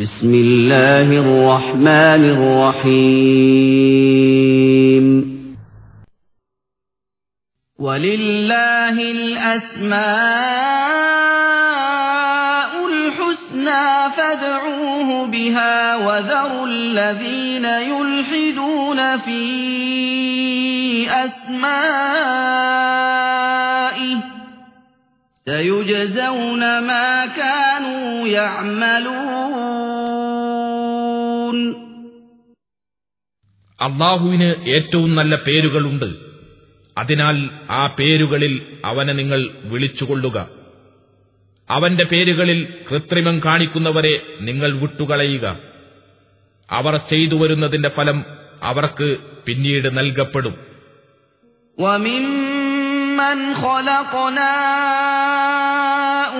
بسم الله الرحمن الرحيم. ولله الأسماء الحسنى فادعوه بها وذروا الذين يلحدون في أسمائه سيجزون ما كانوا يعملون. അള്ളാഹുവിന് ഏറ്റവും നല്ല പേരുകളുണ്ട് അതിനാൽ ആ പേരുകളിൽ അവനെ നിങ്ങൾ വിളിച്ചുകൊള്ളുക അവന്റെ പേരുകളിൽ കൃത്രിമം കാണിക്കുന്നവരെ നിങ്ങൾ വിട്ടുകളയുക അവർ ചെയ്തു വരുന്നതിന്റെ ഫലം അവർക്ക് പിന്നീട് നൽകപ്പെടും وممن خلقنا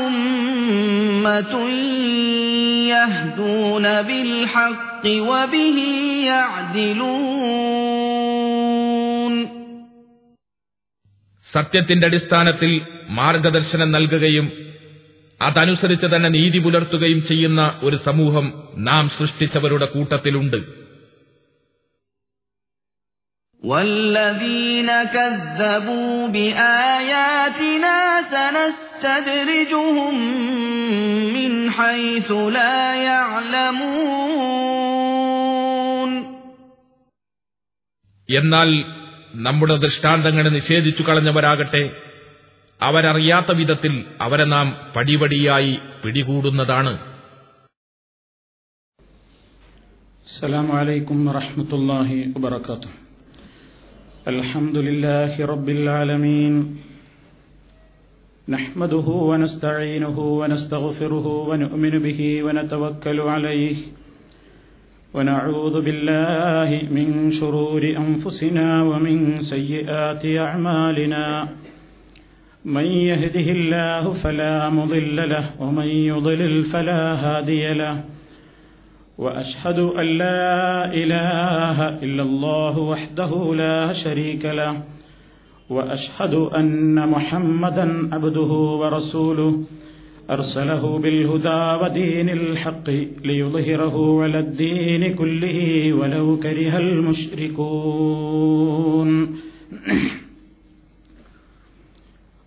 أمة يهدون بالحق وبه يعدلون സത്യത്തിന്റെ അടിസ്ഥാനത്തിൽ മാർഗദർശനം നൽകുകയും അതനുസരിച്ച് തന്നെ നീതി പുലർത്തുകയും ചെയ്യുന്ന ഒരു സമൂഹം നാം സൃഷ്ടിച്ചവരുടെ കൂട്ടത്തിലുണ്ട് والذين كذبوا بآياتنا سنستدرجهم من حيث لا يعلمون എന്നാൽ നമ്മുടെ ദൃഷ്ടാന്തങ്ങളെ നിഷേധിച്ചു കളഞ്ഞവരാകട്ടെ അവരറിയാത്ത വിധത്തിൽ അവരെ നാം പടിപടിയായി പിടികൂടുന്നതാണ് السلام عليكم ورحمة الله وبركاته الحمد لله رب العالمين. نحمده ونستعينه ونستغفره ونؤمن به ونتوكل عليه. ونعوذ بالله من شرور أنفسنا ومن سيئات أعمالنا. من يهده الله فلا مضل له ومن يضلل فلا هادي له. وأشهد أن لا إله إلا الله وحده لا شريك له وأشهد أن محمدا عبده ورسوله. أرسله بالهدى ودين الحق ليظهره على الدين كله ولو كره المشركون.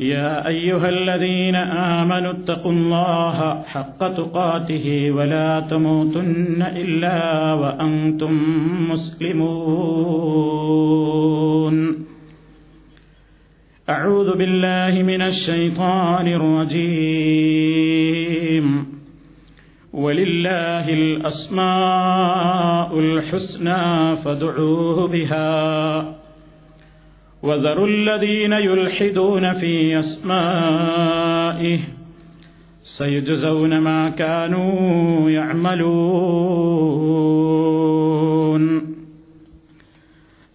يا أيها الذين آمنوا اتقوا الله حق تقاته ولا تموتن إلا وأنتم مسلمون. أعوذ بالله من الشيطان الرجيم. ولله الأسماء الحسنى فادعوه بها. وذروا الذين يلحدون في أسمائه. سيجزون ما كانوا يعملون.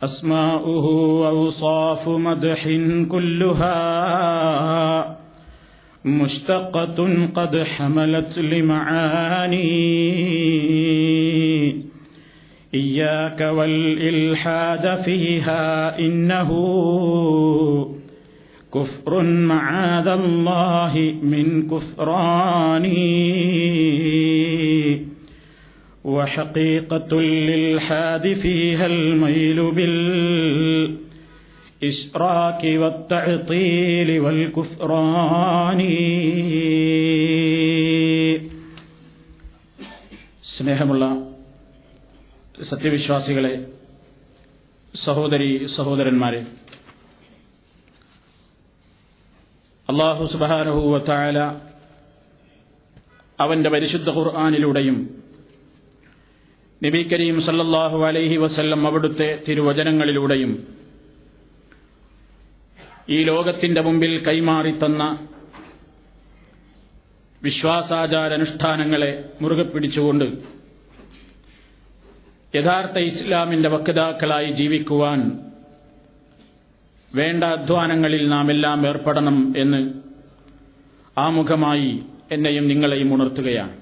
أسماؤه أوصاف مدح كلها مشتقة قد حملت لمعاني. إياك والإلحاد فيها إنه كفر معاذ الله من كفراني وحقيقة للحاد فيها الميل بالإشراك والتعطيل والكفران സ്നേഹമുള്ള സത്യവിശ്വാസികളെ സഹോദരി സഹോദരന്മാരെ അള്ളാഹു സുബാനുഹൂവത്തായ അവന്റെ പരിശുദ്ധ ഖുർആാനിലൂടെയും നബി കരീം സല്ലല്ലാഹു അലൈഹി വസല്ലം അവിടുത്തെ തിരുവചനങ്ങളിലൂടെയും ഈ ലോകത്തിന്റെ മുമ്പിൽ കൈമാറിത്തന്ന വിശ്വാസാചാരാനുഷ്ഠാനങ്ങളെ മുറുകെ പിടിച്ചുകൊണ്ട് യഥാർത്ഥ ഇസ്ലാമിന്റെ വക്താക്കളായി ജീവിക്കുവാൻ വേണ്ട അധ്വാനങ്ങളിൽ നാം എല്ലാം ഏർപ്പെടണം എന്ന് ആമുഖമായി എന്നെയും നിങ്ങളെയും ഉണർത്തുകയാണ്.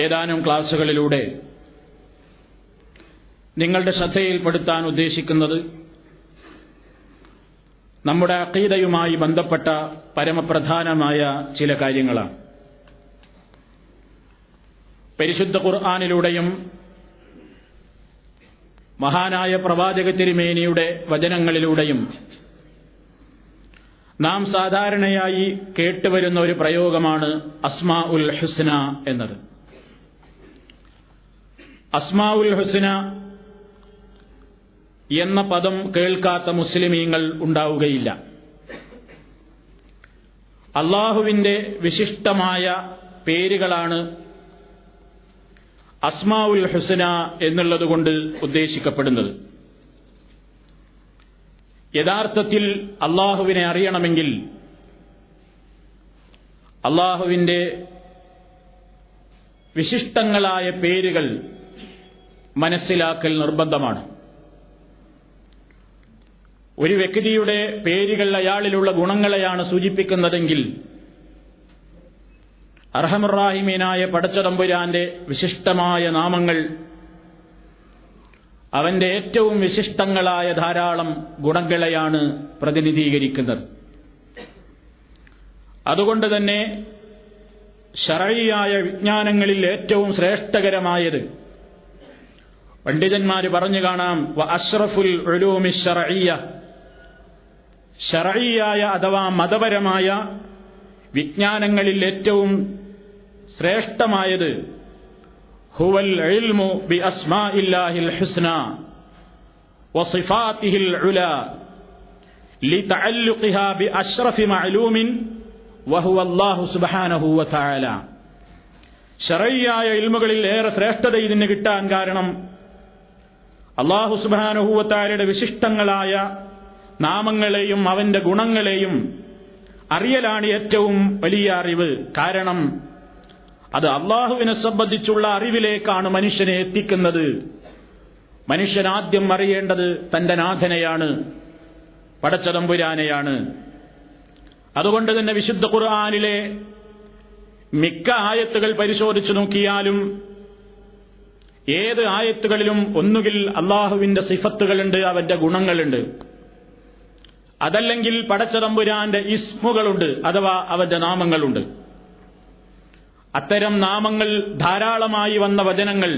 ഏതാനും ക്ലാസുകളിലൂടെ നിങ്ങളുടെ ശ്രദ്ധയിൽപ്പെടുത്താൻ ഉദ്ദേശിക്കുന്നത് നമ്മുടെ അക്കീതയുമായി ബന്ധപ്പെട്ട പരമപ്രധാനമായ ചില കാര്യങ്ങളാണ്. പരിശുദ്ധ ഖുർആാനിലൂടെയും മഹാനായ പ്രവാചക തിരുമേനിയുടെ വചനങ്ങളിലൂടെയും നാം സാധാരണയായി കേട്ടുവരുന്ന ഒരു പ്രയോഗമാണ് അസ്മാ ഉൽ ഹുസ്ന എന്നത്. അസ്മാ ഉൽ ഹുസ്ന എന്ന പദം കേൾക്കാത്ത മുസ്ലിമീങ്ങൾ ഉണ്ടാവുകയില്ല. അള്ളാഹുവിന്റെ വിശിഷ്ടമായ പേരുകളാണ് അസ്മാ ഹുസന ഹുസന എന്നുള്ളതുകൊണ്ട് ഉദ്ദേശിക്കപ്പെടുന്നത്. യഥാർത്ഥത്തിൽ അള്ളാഹുവിനെ അറിയണമെങ്കിൽ അള്ളാഹുവിന്റെ വിശിഷ്ടങ്ങളായ പേരുകൾ മനസ്സിലാക്കൽ നിർബന്ധമാണ്. ഒരു വ്യക്തിയുടെ പേരുകൾ അയാളിലുള്ള ഗുണങ്ങളെയാണ് സൂചിപ്പിക്കുന്നതെങ്കിൽ അർഹമുറാഹിമീനായ പടച്ചതമ്പുരാന്റെ വിശിഷ്ടമായ നാമങ്ങൾ അവന്റെ ഏറ്റവും വിശിഷ്ടങ്ങളായ ധാരാളം ഗുണങ്ങളെയാണ് പ്രതിനിധീകരിക്കുന്നത്. അതുകൊണ്ട് തന്നെ ഷറയിയായ വിജ്ഞാനങ്ങളിൽ ഏറ്റവും ശ്രേഷ്ഠകരമായത് പണ്ഡിതന്മാർ പറഞ്ഞു കാണാം അഷ്റഫുൽ ഷറയിയായ അഥവാ മതപരമായ വിജ്ഞാനങ്ങളിൽ ഏറ്റവും ശ്രേഷ്ഠമായത് ഹുവൽ ഇൽമു ബി അസ്മാഇല്ലാഹിൽ ഹുസ്ന വസിഫാത്തിഹിൽ ഉല لتعلقها بأشرف معلوم وهو الله سبحانه وتعالى ഷറയ്യായ ഇൽമുകളിൽ ഏറെ ശ്രേഷ്ഠത ഇതിന് കിട്ടാൻ കാരണം അള്ളാഹു സുബാനുഹൂവത്താരയുടെ വിശിഷ്ടങ്ങളായ നാമങ്ങളെയും അവന്റെ ഗുണങ്ങളെയും അറിയലാണ് ഏറ്റവും വലിയ അറിവ് കാരണം അത് അള്ളാഹുവിനെ സംബന്ധിച്ചുള്ള അറിവിലേക്കാണ് മനുഷ്യനെ എത്തിക്കുന്നത്. മനുഷ്യൻ ആദ്യം അറിയേണ്ടത് തന്റെ നാഥനെയാണ് പടച്ചതമ്പുരാനെയാണ്. അതുകൊണ്ട് തന്നെ വിശുദ്ധ ഖുർആാനിലെ മിക്ക ആയത്തുകൾ പരിശോധിച്ചു നോക്കിയാലും ഏത് ആയത്തുകളിലും ഒന്നുകിൽ അള്ളാഹുവിന്റെ സിഫത്തുകളുണ്ട് അവന്റെ ഗുണങ്ങളുണ്ട്. അതല്ലെങ്കിൽ പടച്ചതമ്പുരാന്റെ ഇസ്മുകളുണ്ട് അഥവാ അവന്റെ നാമങ്ങളുണ്ട്. അത്തരം നാമങ്ങൾ ധാരാളമായി വന്ന വചനങ്ങൾ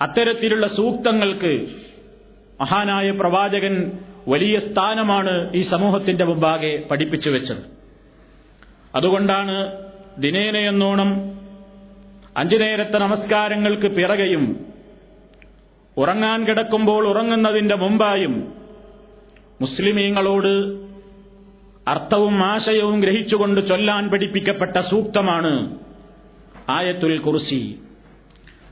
അത്തരത്തിലുള്ള സൂക്തങ്ങൾക്ക് മഹാനായ പ്രവാചകൻ വലിയ സ്ഥാനമാണ് ഈ സമൂഹത്തിന്റെ മുമ്പാകെ പഠിപ്പിച്ചു വെച്ചത്. അതുകൊണ്ടാണ് ദിനേനയെന്നോണം അഞ്ചു നേരത്തെ നമസ്കാരങ്ങൾക്ക് പിറകെയും ഉറങ്ങാൻ കിടക്കുമ്പോൾ ഉറങ്ങുന്നതിന്റെ മുമ്പായും മുസ്ലിമീങ്ങളോട് അർത്ഥവും ആശയവും ഗ്രഹിച്ചുകൊണ്ട് ചൊല്ലാൻ പഠിപ്പിക്കപ്പെട്ട സൂക്തമാണ് ആയത്തുൽ കുർസി.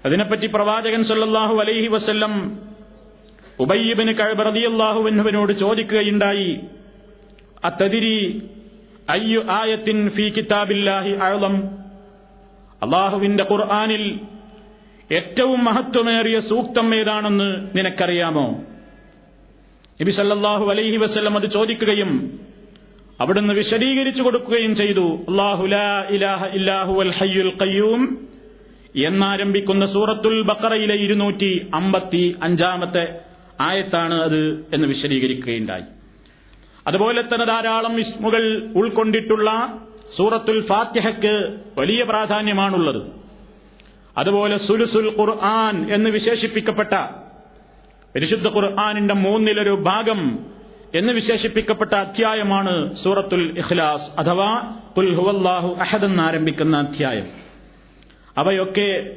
അതിനെപ്പറ്റി പ്രവാചകൻ സല്ലാഹു അലൈഹി വസ്ല്ലം ഉബയ്യബിന് റളിയല്ലാഹുവിനോട് ചോദിക്കുകയുണ്ടായി അത്തതിരി അയ്യു ആയത്തിൻ ഫീ കിതാബില്ലാഹി അഴലം അള്ളാഹുവിന്റെ ഖുർആാനിൽ ഏറ്റവും മഹത്വമേറിയ സൂക്തം ഏതാണെന്ന് നിനക്കറിയാമോ? നബി സല്ലാഹു അലൈഹി വസ്ല്ലം അത് ചോദിക്കുകയും അവിടുന്ന് വിശദീകരിച്ചു കൊടുക്കുകയും ചെയ്തു. ഖയ്യൂം. എന്നാരംഭിക്കുന്ന സൂറത്തുൽ ബക്കറയിലെ ഇരുന്നൂറ്റി അമ്പത്തി അഞ്ചാമത്തെ ആയത്താണ് അത് എന്ന് വിശദീകരിക്കുകയുണ്ടായി. അതുപോലെ തന്നെ ധാരാളം ഇസ്മുകൾ ഉൾക്കൊണ്ടിട്ടുള്ള സൂറത്തുൽ ഫാത്തിഹയ്ക്ക് വലിയ പ്രാധാന്യമാണുള്ളത്. അതുപോലെ സുലുസുൽ ഖുർആൻ എന്ന് വിശേഷിപ്പിക്കപ്പെട്ട പരിശുദ്ധ ഖുർആാനിന്റെ മൂന്നിലൊരു ഭാഗം എന്ന് വിശേഷിപ്പിക്കപ്പെട്ട അധ്യായമാണ് സൂറത്തുൽ ഇഖ്ലാസ് അഥവാ കുൽ ഹുവല്ലാഹു അഹദ് എന്നാരംഭിക്കുന്ന അധ്യായം. അവയൊക്കെ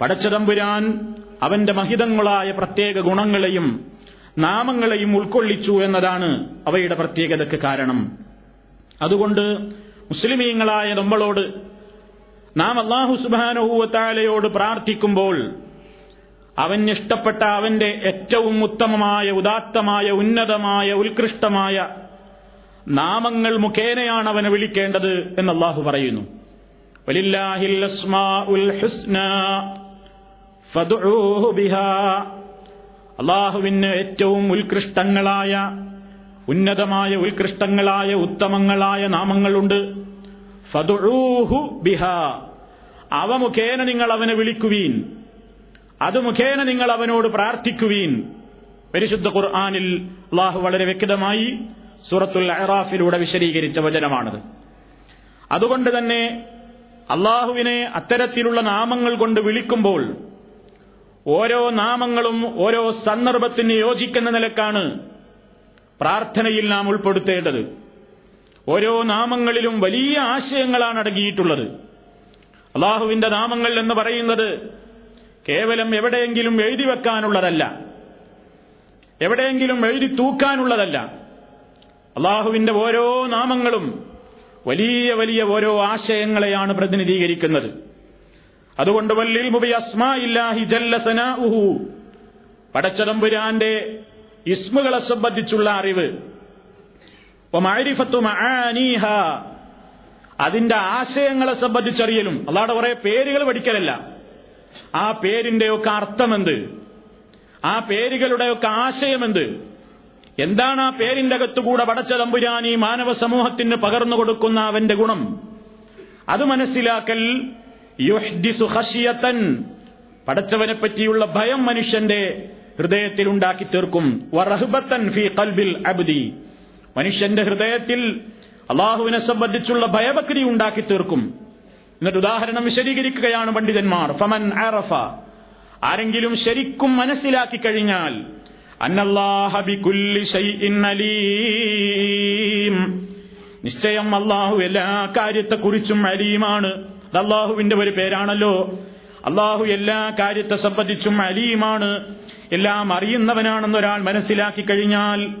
പടച്ചതമ്പുരാൻ അവന്റെ മഹിതങ്ങളായ പ്രത്യേക ഗുണങ്ങളെയും നാമങ്ങളെയും ഉൾക്കൊള്ളിച്ചു എന്നതാണ് അവയുടെ പ്രത്യേകതയ്ക്ക് കാരണം. അതുകൊണ്ട് മുസ്ലിമീങ്ങളായ നമ്മളോട് നാം അള്ളാഹു സുബാനഹൂവത്താലയോട് പ്രാർത്ഥിക്കുമ്പോൾ അവൻ ഇഷ്ടപ്പെട്ട അവന്റെ ഏറ്റവും ഉത്തമമായ ഉദാത്തമായ ഉന്നതമായ ഉത്കൃഷ്ടമായ നാമങ്ങൾ മുഖേനയാണ് അവനെ വിളിക്കേണ്ടത് എന്ന് അള്ളാഹു പറയുന്നു. അള്ളാഹുവിന് ഏറ്റവും ഉത്കൃഷ്ടങ്ങളായ ഉന്നതമായ ഉത്കൃഷ്ടങ്ങളായ ഉത്തമങ്ങളായ നാമങ്ങളുണ്ട്. ഫതുഹു ബിഹ. അവ മുഖേന നിങ്ങൾ അവനെ വിളിക്കുവീൻ. അത് മുഖേന നിങ്ങൾ അവനോട് പ്രാർത്ഥിക്കുവീൻ. പരിശുദ്ധ ഖുർആാനിൽ അള്ളാഹു വളരെ വ്യക്തമായി സൂറത്തുൽ അഹ്റാഫിലൂടെ വിശദീകരിച്ച വചനമാണത്. അതുകൊണ്ട് തന്നെ അള്ളാഹുവിനെ അത്തരത്തിലുള്ള നാമങ്ങൾ കൊണ്ട് വിളിക്കുമ്പോൾ ഓരോ നാമങ്ങളും ഓരോ സന്ദർഭത്തിന് യോജിക്കുന്ന നിലക്കാണ് പ്രാർത്ഥനയിൽ നാം ഉൾപ്പെടുത്തേണ്ടത്. ഓരോ നാമങ്ങളിലും വലിയ ആശയങ്ങളാണ് അടങ്ങിയിട്ടുള്ളത്. അള്ളാഹുവിന്റെ നാമങ്ങൾ എന്ന് പറയുന്നത് കേവലം എവിടെയെങ്കിലും എഴുതി വെക്കാനുള്ളതല്ല. എവിടെയെങ്കിലും എഴുതി തൂക്കാനുള്ളതല്ല. അള്ളാഹുവിന്റെ ഓരോ നാമങ്ങളും വലിയ വലിയ ഓരോ ആശയങ്ങളെയാണ് പ്രതിനിധീകരിക്കുന്നത്. അതുകൊണ്ട് വല്ലിൽ മുബി അസ്മാ ഇല്ലാഹി ജല്ലസനാഉഹു പടച്ചതമ്പുരാന്റെ ഇസ്മുകളെ സംബന്ധിച്ചുള്ള അറിവ്. അതിന്റെ ആശയങ്ങളെ സംബന്ധിച്ചറിയലും. അല്ലാതെ കുറെ പേരുകൾ പഠിക്കലല്ല. ആ പേരിന്റെയൊക്കെ അർത്ഥമെന്ത്? ആ പേരുകളുടെയൊക്കെ ആശയമെന്ത്? എന്താണ് ആ പേരിന്റെ അകത്തുകൂടെ പടച്ച തമ്പുരാൻ ഈ മാനവ സമൂഹത്തിന് പകർന്നു കൊടുക്കുന്ന അവന്റെ ഗുണം? അത് മനസ്സിലാക്കൽ പടച്ചവനെ പറ്റിയുള്ള ഭയം മനുഷ്യന്റെ ഹൃദയത്തിൽ ഉണ്ടാക്കി തീർക്കും. ഫി ഖൽബിൽ അബ്ദി. മനുഷ്യന്റെ ഹൃദയത്തിൽ അള്ളാഹുവിനെ സംബന്ധിച്ചുള്ള ഭയഭക്തി ഉണ്ടാക്കി തീർക്കും. എന്നിട്ട് ഉദാഹരണം വിശദീകരിക്കുകയാണ് പണ്ഡിതന്മാർ. ഫമൻ അറഫ. ആരെങ്കിലും ശരിക്കും മനസ്സിലാക്കി കഴിഞ്ഞാൽ നിശ്ചയം അള്ളാഹു എല്ലാ കാര്യത്തെക്കുറിച്ചും അലീമാണ്. അത് അള്ളാഹുവിന്റെ ഒരു പേരാണല്ലോ. അള്ളാഹു എല്ലാ കാര്യത്തെ സംബന്ധിച്ചും അലീമാണ്. എല്ലാം അറിയുന്നവനാണെന്ന് ഒരാൾ മനസ്സിലാക്കി കഴിഞ്ഞാൽ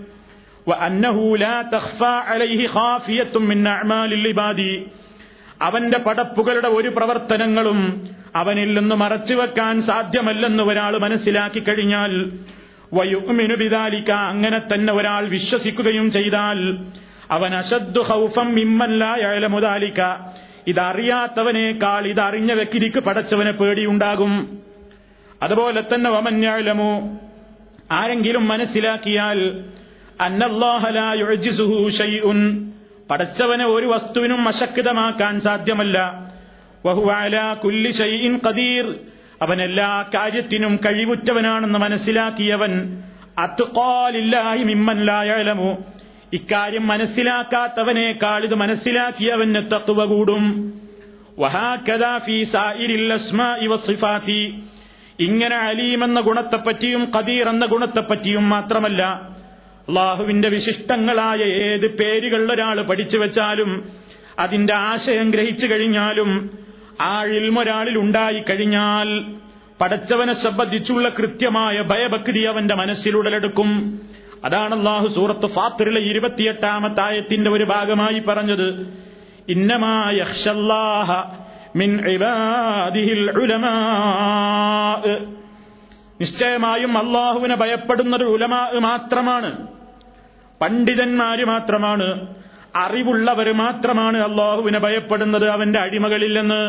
അന്നഹൂല ലാ തഖ്ഫ അലൈഹി ഖാഫിയത്തും മിൻ ഇബാദി അവന്റെ പടപ്പുകളുടെ ഒരു പ്രവർത്തനങ്ങളും അവനിൽ നിന്ന് മറച്ചുവെക്കാൻ സാധ്യമല്ലെന്ന് ഒരാൾ മനസ്സിലാക്കി കഴിഞ്ഞാൽ വയുമിനു ബിദാലിക്ക അങ്ങനെ തന്നെ ഒരാൾ വിശ്വസിക്കുകയും ചെയ്താൽ അവൻ അശദ്ദു ഹൗഫം മിമ്മല്ലായാലമുദാലിക്ക ഇതറിയാത്തവനേക്കാൾ ഇതറിഞ്ഞ വ്യക്തിക്ക് പടച്ചവനെ പേടിയുണ്ടാകും. അതുപോലെ തന്നെ വമന്യാലമോ ആരെങ്കിലും മനസ്സിലാക്കിയാൽ അന്നല്ലാഹലായുജിസുഹു ഷൈഉൻ പടച്ചവനെ ഒരു വസ്തുവിനും അശക്തമാക്കാൻ സാധ്യമല്ല. ഖദീർ. അവൻ എല്ലാ കാര്യത്തിനും കഴിവുറ്റവനാണെന്ന് മനസ്സിലാക്കിയവൻ ലായലമു ഇക്കാര്യം മനസ്സിലാക്കാത്തവനേക്കാൾ ഇത് മനസ്സിലാക്കിയവന് തത്വ കൂടും. ഇങ്ങനെ അലീം എന്ന ഗുണത്തെപ്പറ്റിയും ഖദീർ എന്ന ഗുണത്തെപ്പറ്റിയും മാത്രമല്ല അള്ളാഹുവിന്റെ വിശിഷ്ടങ്ങളായ ഏത് പേരുകൾ ഒരാൾ പഠിച്ചു വെച്ചാലും അതിന്റെ ആശയം ഗ്രഹിച്ചു കഴിഞ്ഞാലും ആ ഇൽമൊരാളിൽ ഉണ്ടായി കഴിഞ്ഞാൽ പടച്ചവനെ സംബന്ധിച്ചുള്ള കൃത്യമായ ഭയഭക്തി അവന്റെ മനസ്സിലുടലെടുക്കും അതാണ് അള്ളാഹു സൂറത്ത് ഫാത്തിറിലെ ഇരുപത്തിയെട്ടാമത്തെ ആയത്തിന്റെ ഒരു ഭാഗമായി പറഞ്ഞത്. ഇന്നമായ മിൻ ഇബാദിഹിൽ നിശ്ചയമായും അള്ളാഹുവിനെ ഒരു ഉലമാ മാത്രമാണ്. പണ്ഡിതന്മാര് മാത്രമാണ്. അറിവുള്ളവർ മാത്രമാണ് അള്ളാഹുവിനെ ഭയപ്പെടുന്നത് അവന്റെ അടിമകളില്ലെന്ന്.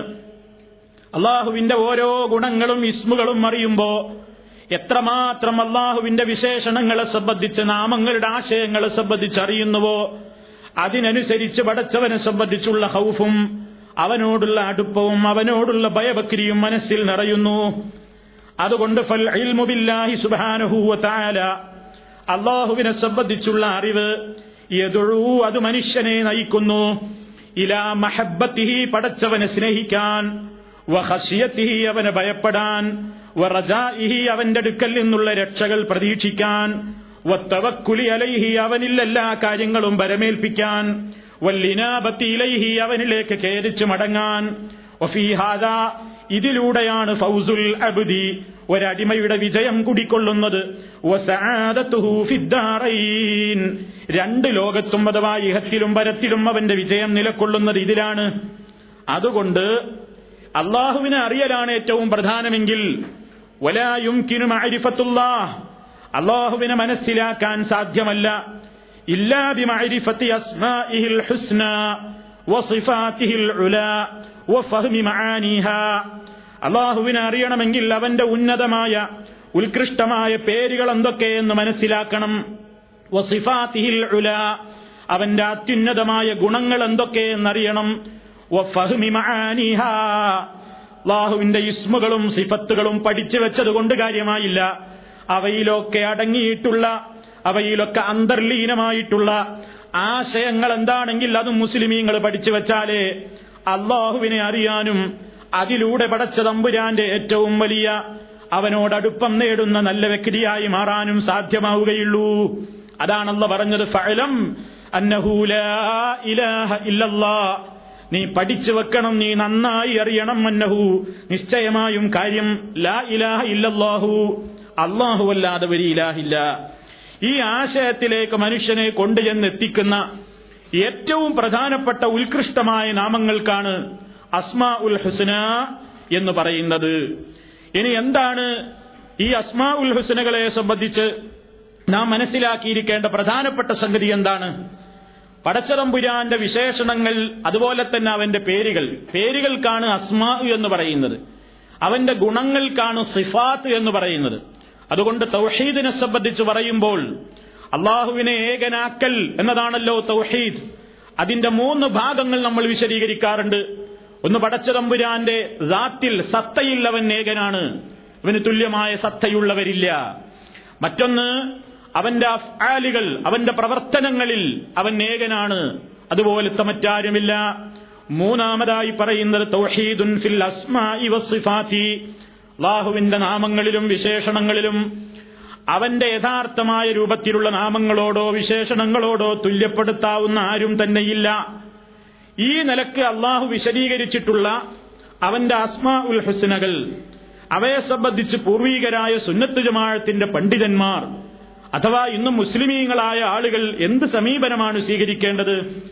അള്ളാഹുവിന്റെ ഓരോ ഗുണങ്ങളും ഇസ്മുകളും അറിയുമ്പോ എത്രമാത്രം അള്ളാഹുവിന്റെ വിശേഷണങ്ങളെ സംബന്ധിച്ച് നാമങ്ങളുടെ ആശയങ്ങളെ സംബന്ധിച്ച് അറിയുന്നുവോ അതിനനുസരിച്ച് പടച്ചവനെ സംബന്ധിച്ചുള്ള ഹൗഫും അവനോടുള്ള അടുപ്പവും അവനോടുള്ള ഭയഭക്തിയും മനസ്സിൽ നിറയുന്നു. അതുകൊണ്ട് അള്ളാഹുവിനെ സംബന്ധിച്ചുള്ള അറിവ് എതൊഴൂ അത് മനുഷ്യനെ നയിക്കുന്നു. ഇലാ മഹബത്തിഹി പടച്ചവനെ സ്നേഹിക്കാൻ വഹസിയത്തിഹി അവനെ ഭയപ്പെടാൻ വറജാഇഹി അവന്റെ അടുക്കൽ നിന്നുള്ള രക്ഷകൾ പ്രതീക്ഷിക്കാൻ വത്തവക്കുലി അലൈഹി അവനിൽ എല്ലാ കാര്യങ്ങളും വരമേൽപ്പിക്കാൻ വല്ലിനാപത്തി ഇലൈഹി അവനിലേക്ക് കേരിച്ചു മടങ്ങാൻ ഇതിലൂടെയാണ് ഫൗസുൽ അബ്ദി ഒരടിമയുടെ വിജയം കുടിക്കൊള്ളുന്നത്. രണ്ട് ലോകത്തും അഥവാ ഇഹത്തിലും പരത്തിലും അവന്റെ വിജയം നിലക്കൊള്ളുന്നത് ഇതിലാണ്. അതുകൊണ്ട് അള്ളാഹുവിനെ അറിയലാണ് ഏറ്റവും പ്രധാനമെങ്കിൽ വലായുംകിനു മഅരിഫത്തുല്ലാഹ്. അള്ളാഹുവിനെ മനസ്സിലാക്കാൻ സാധ്യമല്ല. ഇല്ലാ അസ്മാഇഹിൽ ഉലാ. അള്ളാഹുവിനെ അറിയണമെങ്കിൽ അവന്റെ ഉന്നതമായ ഉത്കൃഷ്ടമായ പേരുകൾ എന്തൊക്കെയെന്ന് മനസ്സിലാക്കണം. അവന്റെ അത്യുന്നതമായ ഗുണങ്ങൾ എന്തൊക്കെയെന്നറിയണം. ലാഹുവിന്റെ ഇസ്മുകളും സിഫത്തുകളും പഠിച്ചു വെച്ചതുകൊണ്ട് കാര്യമായില്ല. അവയിലൊക്കെ അടങ്ങിയിട്ടുള്ള അവയിലൊക്കെ അന്തർലീനമായിട്ടുള്ള ആശയങ്ങൾ എന്താണെങ്കിൽ അതും മുസ്ലിമീങ്ങൾ പഠിച്ചു വെച്ചാലേ അള്ളാഹുവിനെ അറിയാനും അതിലൂടെ പടച്ച തമ്പുരാന്റെ ഏറ്റവും വലിയ അവനോടടുപ്പം നേടുന്ന നല്ല വ്യക്തിയായി മാറാനും സാധ്യമാവുകയുള്ളൂ. അതാണല്ല പറഞ്ഞത് ഫലം നീ പഠിച്ചു വെക്കണം നീ നന്നായി അറിയണം അന്നഹു. നിശ്ചയമായും കാര്യം ലാ ഇലാഹ ഇല്ലല്ലാഹു. അള്ളാഹു അല്ലാതെ ഒരു ഇലാഹില്ല. ഈ ആശയത്തിലേക്ക് മനുഷ്യനെ കൊണ്ടുചെന്നെത്തിക്കുന്ന ഏറ്റവും പ്രധാനപ്പെട്ട ഉത്കൃഷ്ടമായ നാമങ്ങൾക്കാണ് അസ്മാ ഉൽ ഹുസന എന്ന് പറയുന്നത്. ഇനി എന്താണ് ഈ അസ്മാ ഉൽ ഹുസനകളെ സംബന്ധിച്ച് നാം മനസ്സിലാക്കിയിരിക്കേണ്ട പ്രധാനപ്പെട്ട സംഗതി എന്താണ്? പടച്ചതമ്പുരാന്റെ വിശേഷണങ്ങൾ അതുപോലെ തന്നെ അവന്റെ പേരുകൾ. പേരുകൾക്കാണ് അസ്മാ എന്ന് പറയുന്നത്. അവന്റെ ഗുണങ്ങൾക്കാണ് സിഫാത്ത് എന്ന് പറയുന്നത്. അതുകൊണ്ട് തൗഹീദിനെ സംബന്ധിച്ച് പറയുമ്പോൾ അള്ളാഹുവിനെ ഏകനാക്കൽ എന്നതാണല്ലോ തൗഹീദ്. അതിന്റെ മൂന്ന് ഭാഗങ്ങൾ നമ്മൾ വിശദീകരിക്കാറുണ്ട്. ഒന്ന് പടച്ച തമ്പുരാന്റെ ദാത്തിൽ സത്തയിൽ അവൻ ഏകനാണ്. അവന് തുല്യമായ സത്തയുള്ളവരില്ല. മറ്റൊന്ന് അവന്റെ അഫ്ആലുകൾ അവന്റെ പ്രവർത്തനങ്ങളിൽ അവൻ ഏകനാണ്. അതുപോലത്തെ മറ്റാരുമില്ല. മൂന്നാമതായി പറയുന്നത് തൗഹീദുൻ ഫിൽ അള്ളാഹുവിന്റെ നാമങ്ങളിലും വിശേഷണങ്ങളിലും അവന്റെ യഥാർത്ഥമായ രൂപത്തിലുള്ള നാമങ്ങളോടോ വിശേഷണങ്ങളോടോ തുല്യപ്പെടുത്താവുന്ന ആരും തന്നെയില്ല. ഈ നിലയ്ക്ക് അള്ളാഹു വിശദീകരിച്ചിട്ടുള്ള അവന്റെ അസ്മാ ഉൽ ഹുസ്നകൾ അവയെ സംബന്ധിച്ച് പൂർവീകരായ സുന്നത്ത് ജമാഴത്തിന്റെ പണ്ഡിതന്മാർ അഥവാ ഇന്നും മുസ്ലിമീങ്ങളായ ആളുകൾ എന്ത് സമീപനമാണ് സ്വീകരിക്കേണ്ടത്?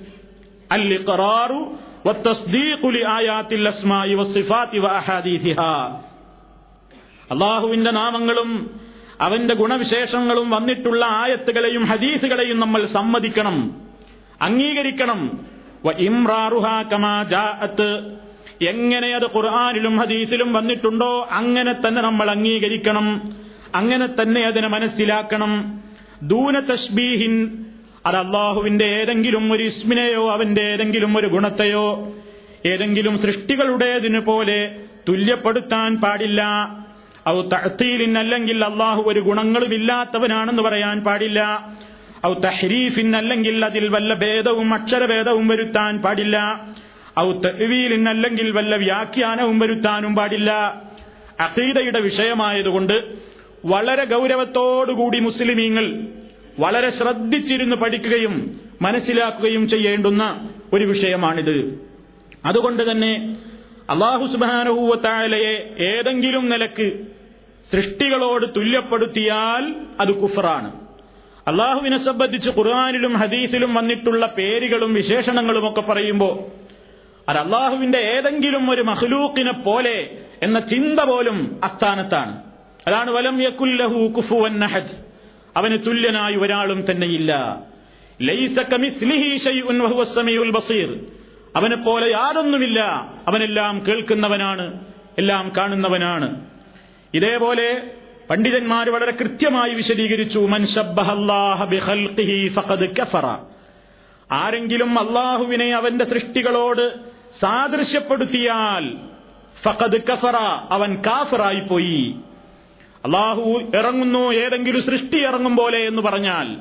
അൽ ഇഖറാറു അസ്മാഇ വസിഫാതി അള്ളാഹുവിന്റെ നാമങ്ങളും അവന്റെ ഗുണവിശേഷങ്ങളും വന്നിട്ടുള്ള ആയത്തുകളെയും ഹദീസുകളെയും നമ്മൾ സമ്മതിക്കണം അംഗീകരിക്കണം. എങ്ങനെ അത് ഖുർആാനിലും ഹദീസിലും വന്നിട്ടുണ്ടോ അങ്ങനെ തന്നെ നമ്മൾ അംഗീകരിക്കണം അങ്ങനെ തന്നെ അതിനെ മനസ്സിലാക്കണം. ദൂന തഷ്ബീഹിൻ അത് അള്ളാഹുവിന്റെ ഏതെങ്കിലും ഒരു ഇസ്മിനെയോ അവന്റെ ഏതെങ്കിലും ഒരു ഗുണത്തെയോ ഏതെങ്കിലും സൃഷ്ടികളുടേതിനു പോലെ തുല്യപ്പെടുത്താൻ പാടില്ല. ഔ തഹ്തീലിൻ അല്ലെങ്കിൽ അള്ളാഹു ഒരു ഗുണങ്ങളും ഇല്ലാത്തവനാണെന്ന് പറയാൻ പാടില്ല. ഔ തഹരീഫിൻ അല്ലെങ്കിൽ അതിൽ വല്ല ഭേദവും അക്ഷരഭേദവും വരുത്താൻ പാടില്ല. ഔ തെവീലിൻ അല്ലെങ്കിൽ വല്ല വ്യാഖ്യാനവും വരുത്താനും പാടില്ല. അഖീദയുടെ വിഷയമായതുകൊണ്ട് വളരെ ഗൗരവത്തോടുകൂടി മുസ്ലിമീങ്ങൾ വളരെ ശ്രദ്ധിച്ചിരുന്ന് പഠിക്കുകയും മനസ്സിലാക്കുകയും ചെയ്യേണ്ടുന്ന ഒരു വിഷയമാണിത്. അതുകൊണ്ട് തന്നെ അള്ളാഹു സുബാനഹൂവത്തായാലയെ ഏതെങ്കിലും നിലയ്ക്ക് സൃഷ്ടികളോട് തുല്യപ്പെടുത്തിയാൽ അത് കുഫറാണ്. അള്ളാഹുവിനെ സംബന്ധിച്ച് ഖുർആാനിലും ഹദീസിലും വന്നിട്ടുള്ള പേരുകളും വിശേഷണങ്ങളും ഒക്കെ പറയുമ്പോൾ അത് അള്ളാഹുവിന്റെ ഏതെങ്കിലും ഒരു മഹ്ലൂക്കിനെ പോലെ എന്ന ചിന്ത പോലും അസ്ഥാനത്താണ് അതാണ് വലം യക്കുല്ലഹു കുഫുവൻ നഹദ് അവന് തുല്യനായി ഒരാളും തന്നെയില്ല. ലൈസ കമിസ്ലിഹി ശൈഉൻ വഹുവ സമീഉൽ ബസീർ. അവനെ പോലെ യാതൊന്നുമില്ല. അവനെല്ലാം കേൾക്കുന്നവനാണ് എല്ലാം കാണുന്നവനാണ്. ഇതേപോലെ പണ്ഡിതന്മാർ വളരെ കൃത്യമായി വിശദീകരിച്ചു കഫറ. ആരെങ്കിലും അള്ളാഹുവിനെ അവന്റെ സൃഷ്ടികളോട് സാദൃശ്യപ്പെടുത്തിയാൽ ഫഖദ് കഫറ അവൻ കാഫറായി പോയി അള്ളാഹു ഇറങ്ങുന്നു ഏതെങ്കിലും സൃഷ്ടി ഇറങ്ങും പോലെ എന്ന് പറഞ്ഞാൽ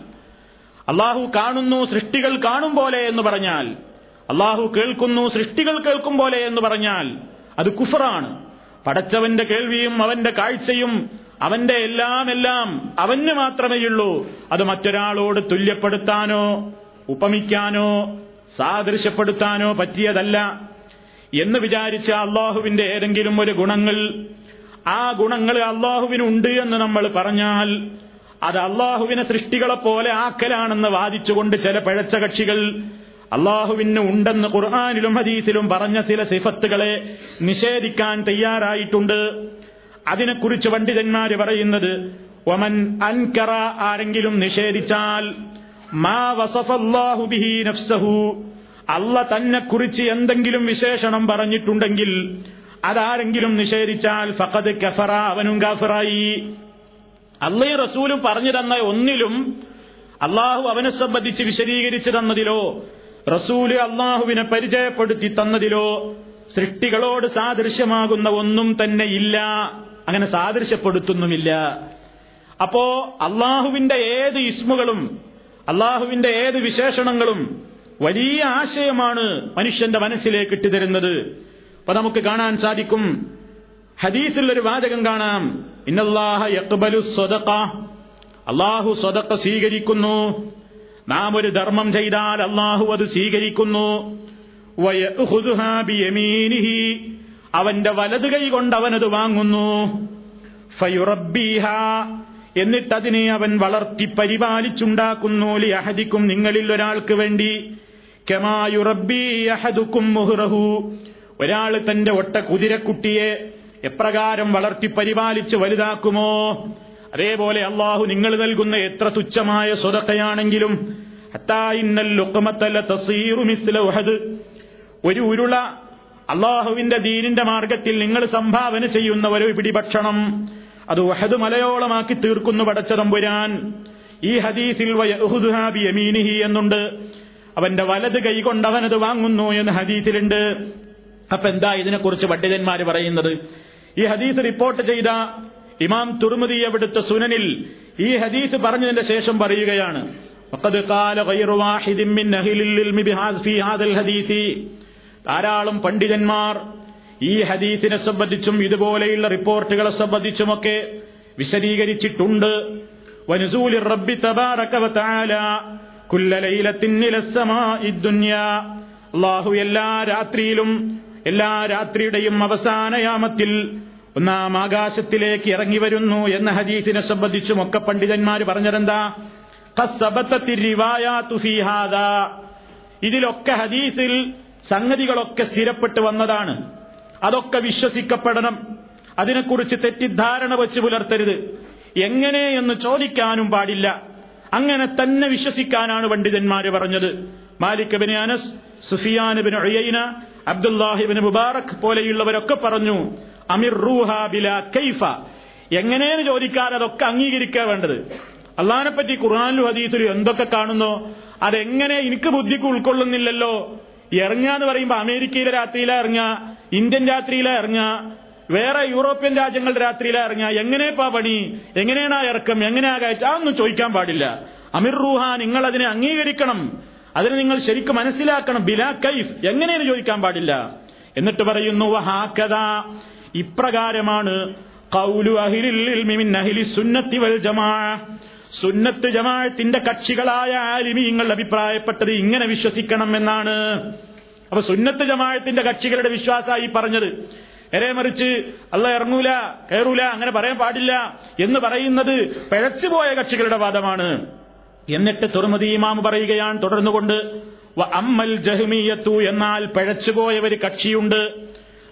അള്ളാഹു കാണുന്നു സൃഷ്ടികൾ കാണും പോലെ എന്ന് പറഞ്ഞാൽ അള്ളാഹു കേൾക്കുന്നു സൃഷ്ടികൾ കേൾക്കും പോലെ എന്ന് പറഞ്ഞാൽ അത് കുഫറാണ്. പടച്ചവന്റെ കേൾവിയും അവന്റെ കാഴ്ചയും അവന്റെ എല്ലാം എല്ലാം അവന് മാത്രമേയുള്ളൂ. അത് മറ്റൊരാളോട് തുല്യപ്പെടുത്താനോ ഉപമിക്കാനോ സാദൃശ്യപ്പെടുത്താനോ പറ്റിയതല്ല. എന്ന് വിചാരിച്ച അള്ളാഹുവിന്റെ ഏതെങ്കിലും ഒരു ഗുണങ്ങൾ ആ ഗുണങ്ങൾ അള്ളാഹുവിനുണ്ട് എന്ന് നമ്മൾ പറഞ്ഞാൽ അത് അള്ളാഹുവിനെ സൃഷ്ടികളെ പോലെ ആക്കലാണെന്ന് വാദിച്ചുകൊണ്ട് ചില പിഴച്ച കക്ഷികൾ അള്ളാഹുവിന് ഉണ്ടെന്ന് ഖുർആാനിലും ഹദീസിലും പറഞ്ഞ ചില സിഫത്തുകളെ നിഷേധിക്കാൻ തയ്യാറായിട്ടുണ്ട്. അതിനെക്കുറിച്ച് പണ്ഡിതന്മാര് പറയുന്നത് ഒമൻ അൻകറ ആരെങ്കിലും നിഷേധിച്ചാൽ മാ വസഫല്ലാഹു ബിഹി നഫ്സഹു അല്ല തന്നെ കുറിച്ച് എന്തെങ്കിലും വിശേഷണം പറഞ്ഞിട്ടുണ്ടെങ്കിൽ അതാരെങ്കിലും നിഷേധിച്ചാൽ ഫഖദ് കഫറ അവനും കാഫറായി. അള്ളയും റസൂലും പറഞ്ഞു തന്ന ഒന്നിലും അള്ളാഹു അവനെ സംബന്ധിച്ച് വിശദീകരിച്ചു തന്നതിലോ റസൂൽ അള്ളാഹുവിനെ പരിചയപ്പെടുത്തി തന്നതിലോ സൃഷ്ടികളോട് സാദൃശ്യമാകുന്ന ഒന്നും തന്നെ ഇല്ല. അങ്ങനെ സാദൃശ്യപ്പെടുത്തുന്നുമില്ല. അപ്പോ അള്ളാഹുവിന്റെ ഏത് ഇസ്മുകളും അള്ളാഹുവിന്റെ ഏത് വിശേഷണങ്ങളും വലിയ ആശയമാണ് മനുഷ്യന്റെ മനസ്സിലേക്ക് ഇട്ടുതരുന്നത്. അപ്പൊ നമുക്ക് കാണാൻ സാധിക്കും. ഹദീസിൽ ഒരു വാചകം കാണാം. ഇന്നല്ലാഹ യക്ബലു സ്വതക്ക അള്ളാഹു സ്വതക്ക സ്വീകരിക്കുന്നു. നാം ഒരു ധർമ്മം ചെയ്താൽ അള്ളാഹു അത് സ്വീകരിക്കുന്നു. അവന്റെ വലത് കൈ കൊണ്ട് അവനത് വാങ്ങുന്നു. എന്നിട്ടതിനെ അവൻ വളർത്തി പരിപാലിച്ചുണ്ടാക്കുന്നു. ലിയഹദിക്കും നിങ്ങളിൽ ഒരാൾക്ക് വേണ്ടി. കെമായുറബ്ബി അഹദുക്കും മുഹ്റഹു. ഒരാൾ തന്റെ ഒട്ട കുതിരക്കുട്ടിയെ എപ്രകാരം വളർത്തി പരിപാലിച്ച് വലുതാക്കുമോ? അതേപോലെ അള്ളാഹു നിങ്ങൾ നൽകുന്ന എത്ര തുച്ഛമായ സ്വതക്കയാണെങ്കിലും ഒരു ഉരുള അള്ളാഹുവിന്റെ ദീനിന്റെ മാർഗത്തിൽ നിങ്ങൾ സംഭാവന ചെയ്യുന്ന ഒരു പിടിഭക്ഷണം അത് വഹദ് മലയോളമാക്കി തീർക്കുന്നു പടച്ചതമ്പുരാൻ. ഈ ഹദീസിൽ എന്നുണ്ട്. അവന്റെ വലത് കൈകൊണ്ടവനത് വാങ്ങുന്നു എന്ന് ഹദീസിലുണ്ട്. അപ്പൊ എന്താ ഇതിനെക്കുറിച്ച് പണ്ഡിതന്മാര് പറയുന്നത്? ഈ ഹദീസ് റിപ്പോർട്ട് ചെയ്ത ഇമാം തുർമുദി എവിടുത്തെ സുനനിൽ ഈ ഹദീസ് പറഞ്ഞതിന്റെ ശേഷം പറയുകയാണ് ധാരാളം പണ്ഡിതന്മാർ ഈ ഹദീസിനെ സംബന്ധിച്ചും ഇതുപോലെയുള്ള റിപ്പോർട്ടുകളെ സംബന്ധിച്ചുമൊക്കെ വിശദീകരിച്ചിട്ടുണ്ട്. റബ്ബി അള്ളാഹു എല്ലാ രാത്രിയിലും എല്ലാ രാത്രിയുടെയും അവസാനയാമത്തിൽ ഒന്നാം ആകാശത്തിലേക്ക് ഇറങ്ങി വരുന്നു എന്ന ഹദീസിനെ സംബന്ധിച്ചും ഒക്കെ പണ്ഡിതന്മാർ പറഞ്ഞതെന്താ? ഇതിലൊക്കെ ഹദീസിൽ സംഗതികളൊക്കെ സ്ഥിരപ്പെട്ട് വന്നതാണ്. അതൊക്കെ വിശ്വസിക്കപ്പെടണം. അതിനെക്കുറിച്ച് തെറ്റിദ്ധാരണ വെച്ച് പുലർത്തരുത്. എങ്ങനെ എന്ന് ചോദിക്കാനും പാടില്ല. അങ്ങനെ തന്നെ വിശ്വസിക്കാനാണ് പണ്ഡിതന്മാർ പറഞ്ഞത്. Malik bin Anas Sufyan bin Uyaina Abdullah ibn Mubarak പോലെയുള്ളവരൊക്കെ പറഞ്ഞു അമിർ റൂഹ ബില കൈഫ. എങ്ങനെയെന്ന് ചോദിക്കാൻ അതൊക്കെ അംഗീകരിക്കുക വേണ്ടത്? അള്ളഹാനെ പറ്റി ഖുർആാനിലും ഹദീസിലും എന്തൊക്കെ കാണുന്നോ? അതെങ്ങനെ എനിക്ക് ബുദ്ധിക്ക് ഉൾക്കൊള്ളുന്നില്ലല്ലോ? ഇറങ്ങാന്ന് പറയുമ്പോൾ അമേരിക്കയിലെ രാത്രിയിലെ ഇറങ്ങ ഇന്ത്യൻ രാത്രിയിലെ ഇറങ്ങ വേറെ യൂറോപ്യൻ രാജ്യങ്ങളുടെ രാത്രിയിലെ ഇറങ്ങ എങ്ങനെയാ പണി? എങ്ങനെയാണ് ആ ഇറക്കം? എങ്ങനെയാ കയറ്റ? ഒന്നും ചോദിക്കാൻ പാടില്ല. അമിർ റൂഹ നിങ്ങൾ അതിനെ അംഗീകരിക്കണം. അതിനെ നിങ്ങൾ ശരിക്കും മനസ്സിലാക്കണം. ബിലാ കൈഫ്. എങ്ങനെയാണ് ചോദിക്കാൻ പാടില്ല. എന്നിട്ട് പറയുന്നു ഇപ്രകാരമാണ് കൗലു അഹിലിൽ അഹിലി സുന്നത്തി വൽ സുന്നത്ത് ജമാഅത്തിന്റെ കക്ഷികളായ ആലിമീങ്ങൾ അഭിപ്രായപ്പെട്ടത് ഇങ്ങനെ വിശ്വസിക്കണം എന്നാണ്. അപ്പൊ സുന്നത്ത് ജമാഅത്തിന്റെ കക്ഷികളുടെ വിശ്വാസമായി പറഞ്ഞത്. എരെ മറിച്ച് അല്ല ഇറങ്ങൂല കയറൂല അങ്ങനെ പറയാൻ പാടില്ല എന്ന് പറയുന്നത് പിഴച്ചുപോയ കക്ഷികളുടെ വാദമാണ്. എന്നിട്ട് തുറമതി ഇമാം പറയുകയാണ് തുടർന്നുകൊണ്ട് അമ്മൽ ജഹ്മിയത്തു എന്നാൽ പിഴച്ചുപോയ ഒരു കക്ഷിയുണ്ട്.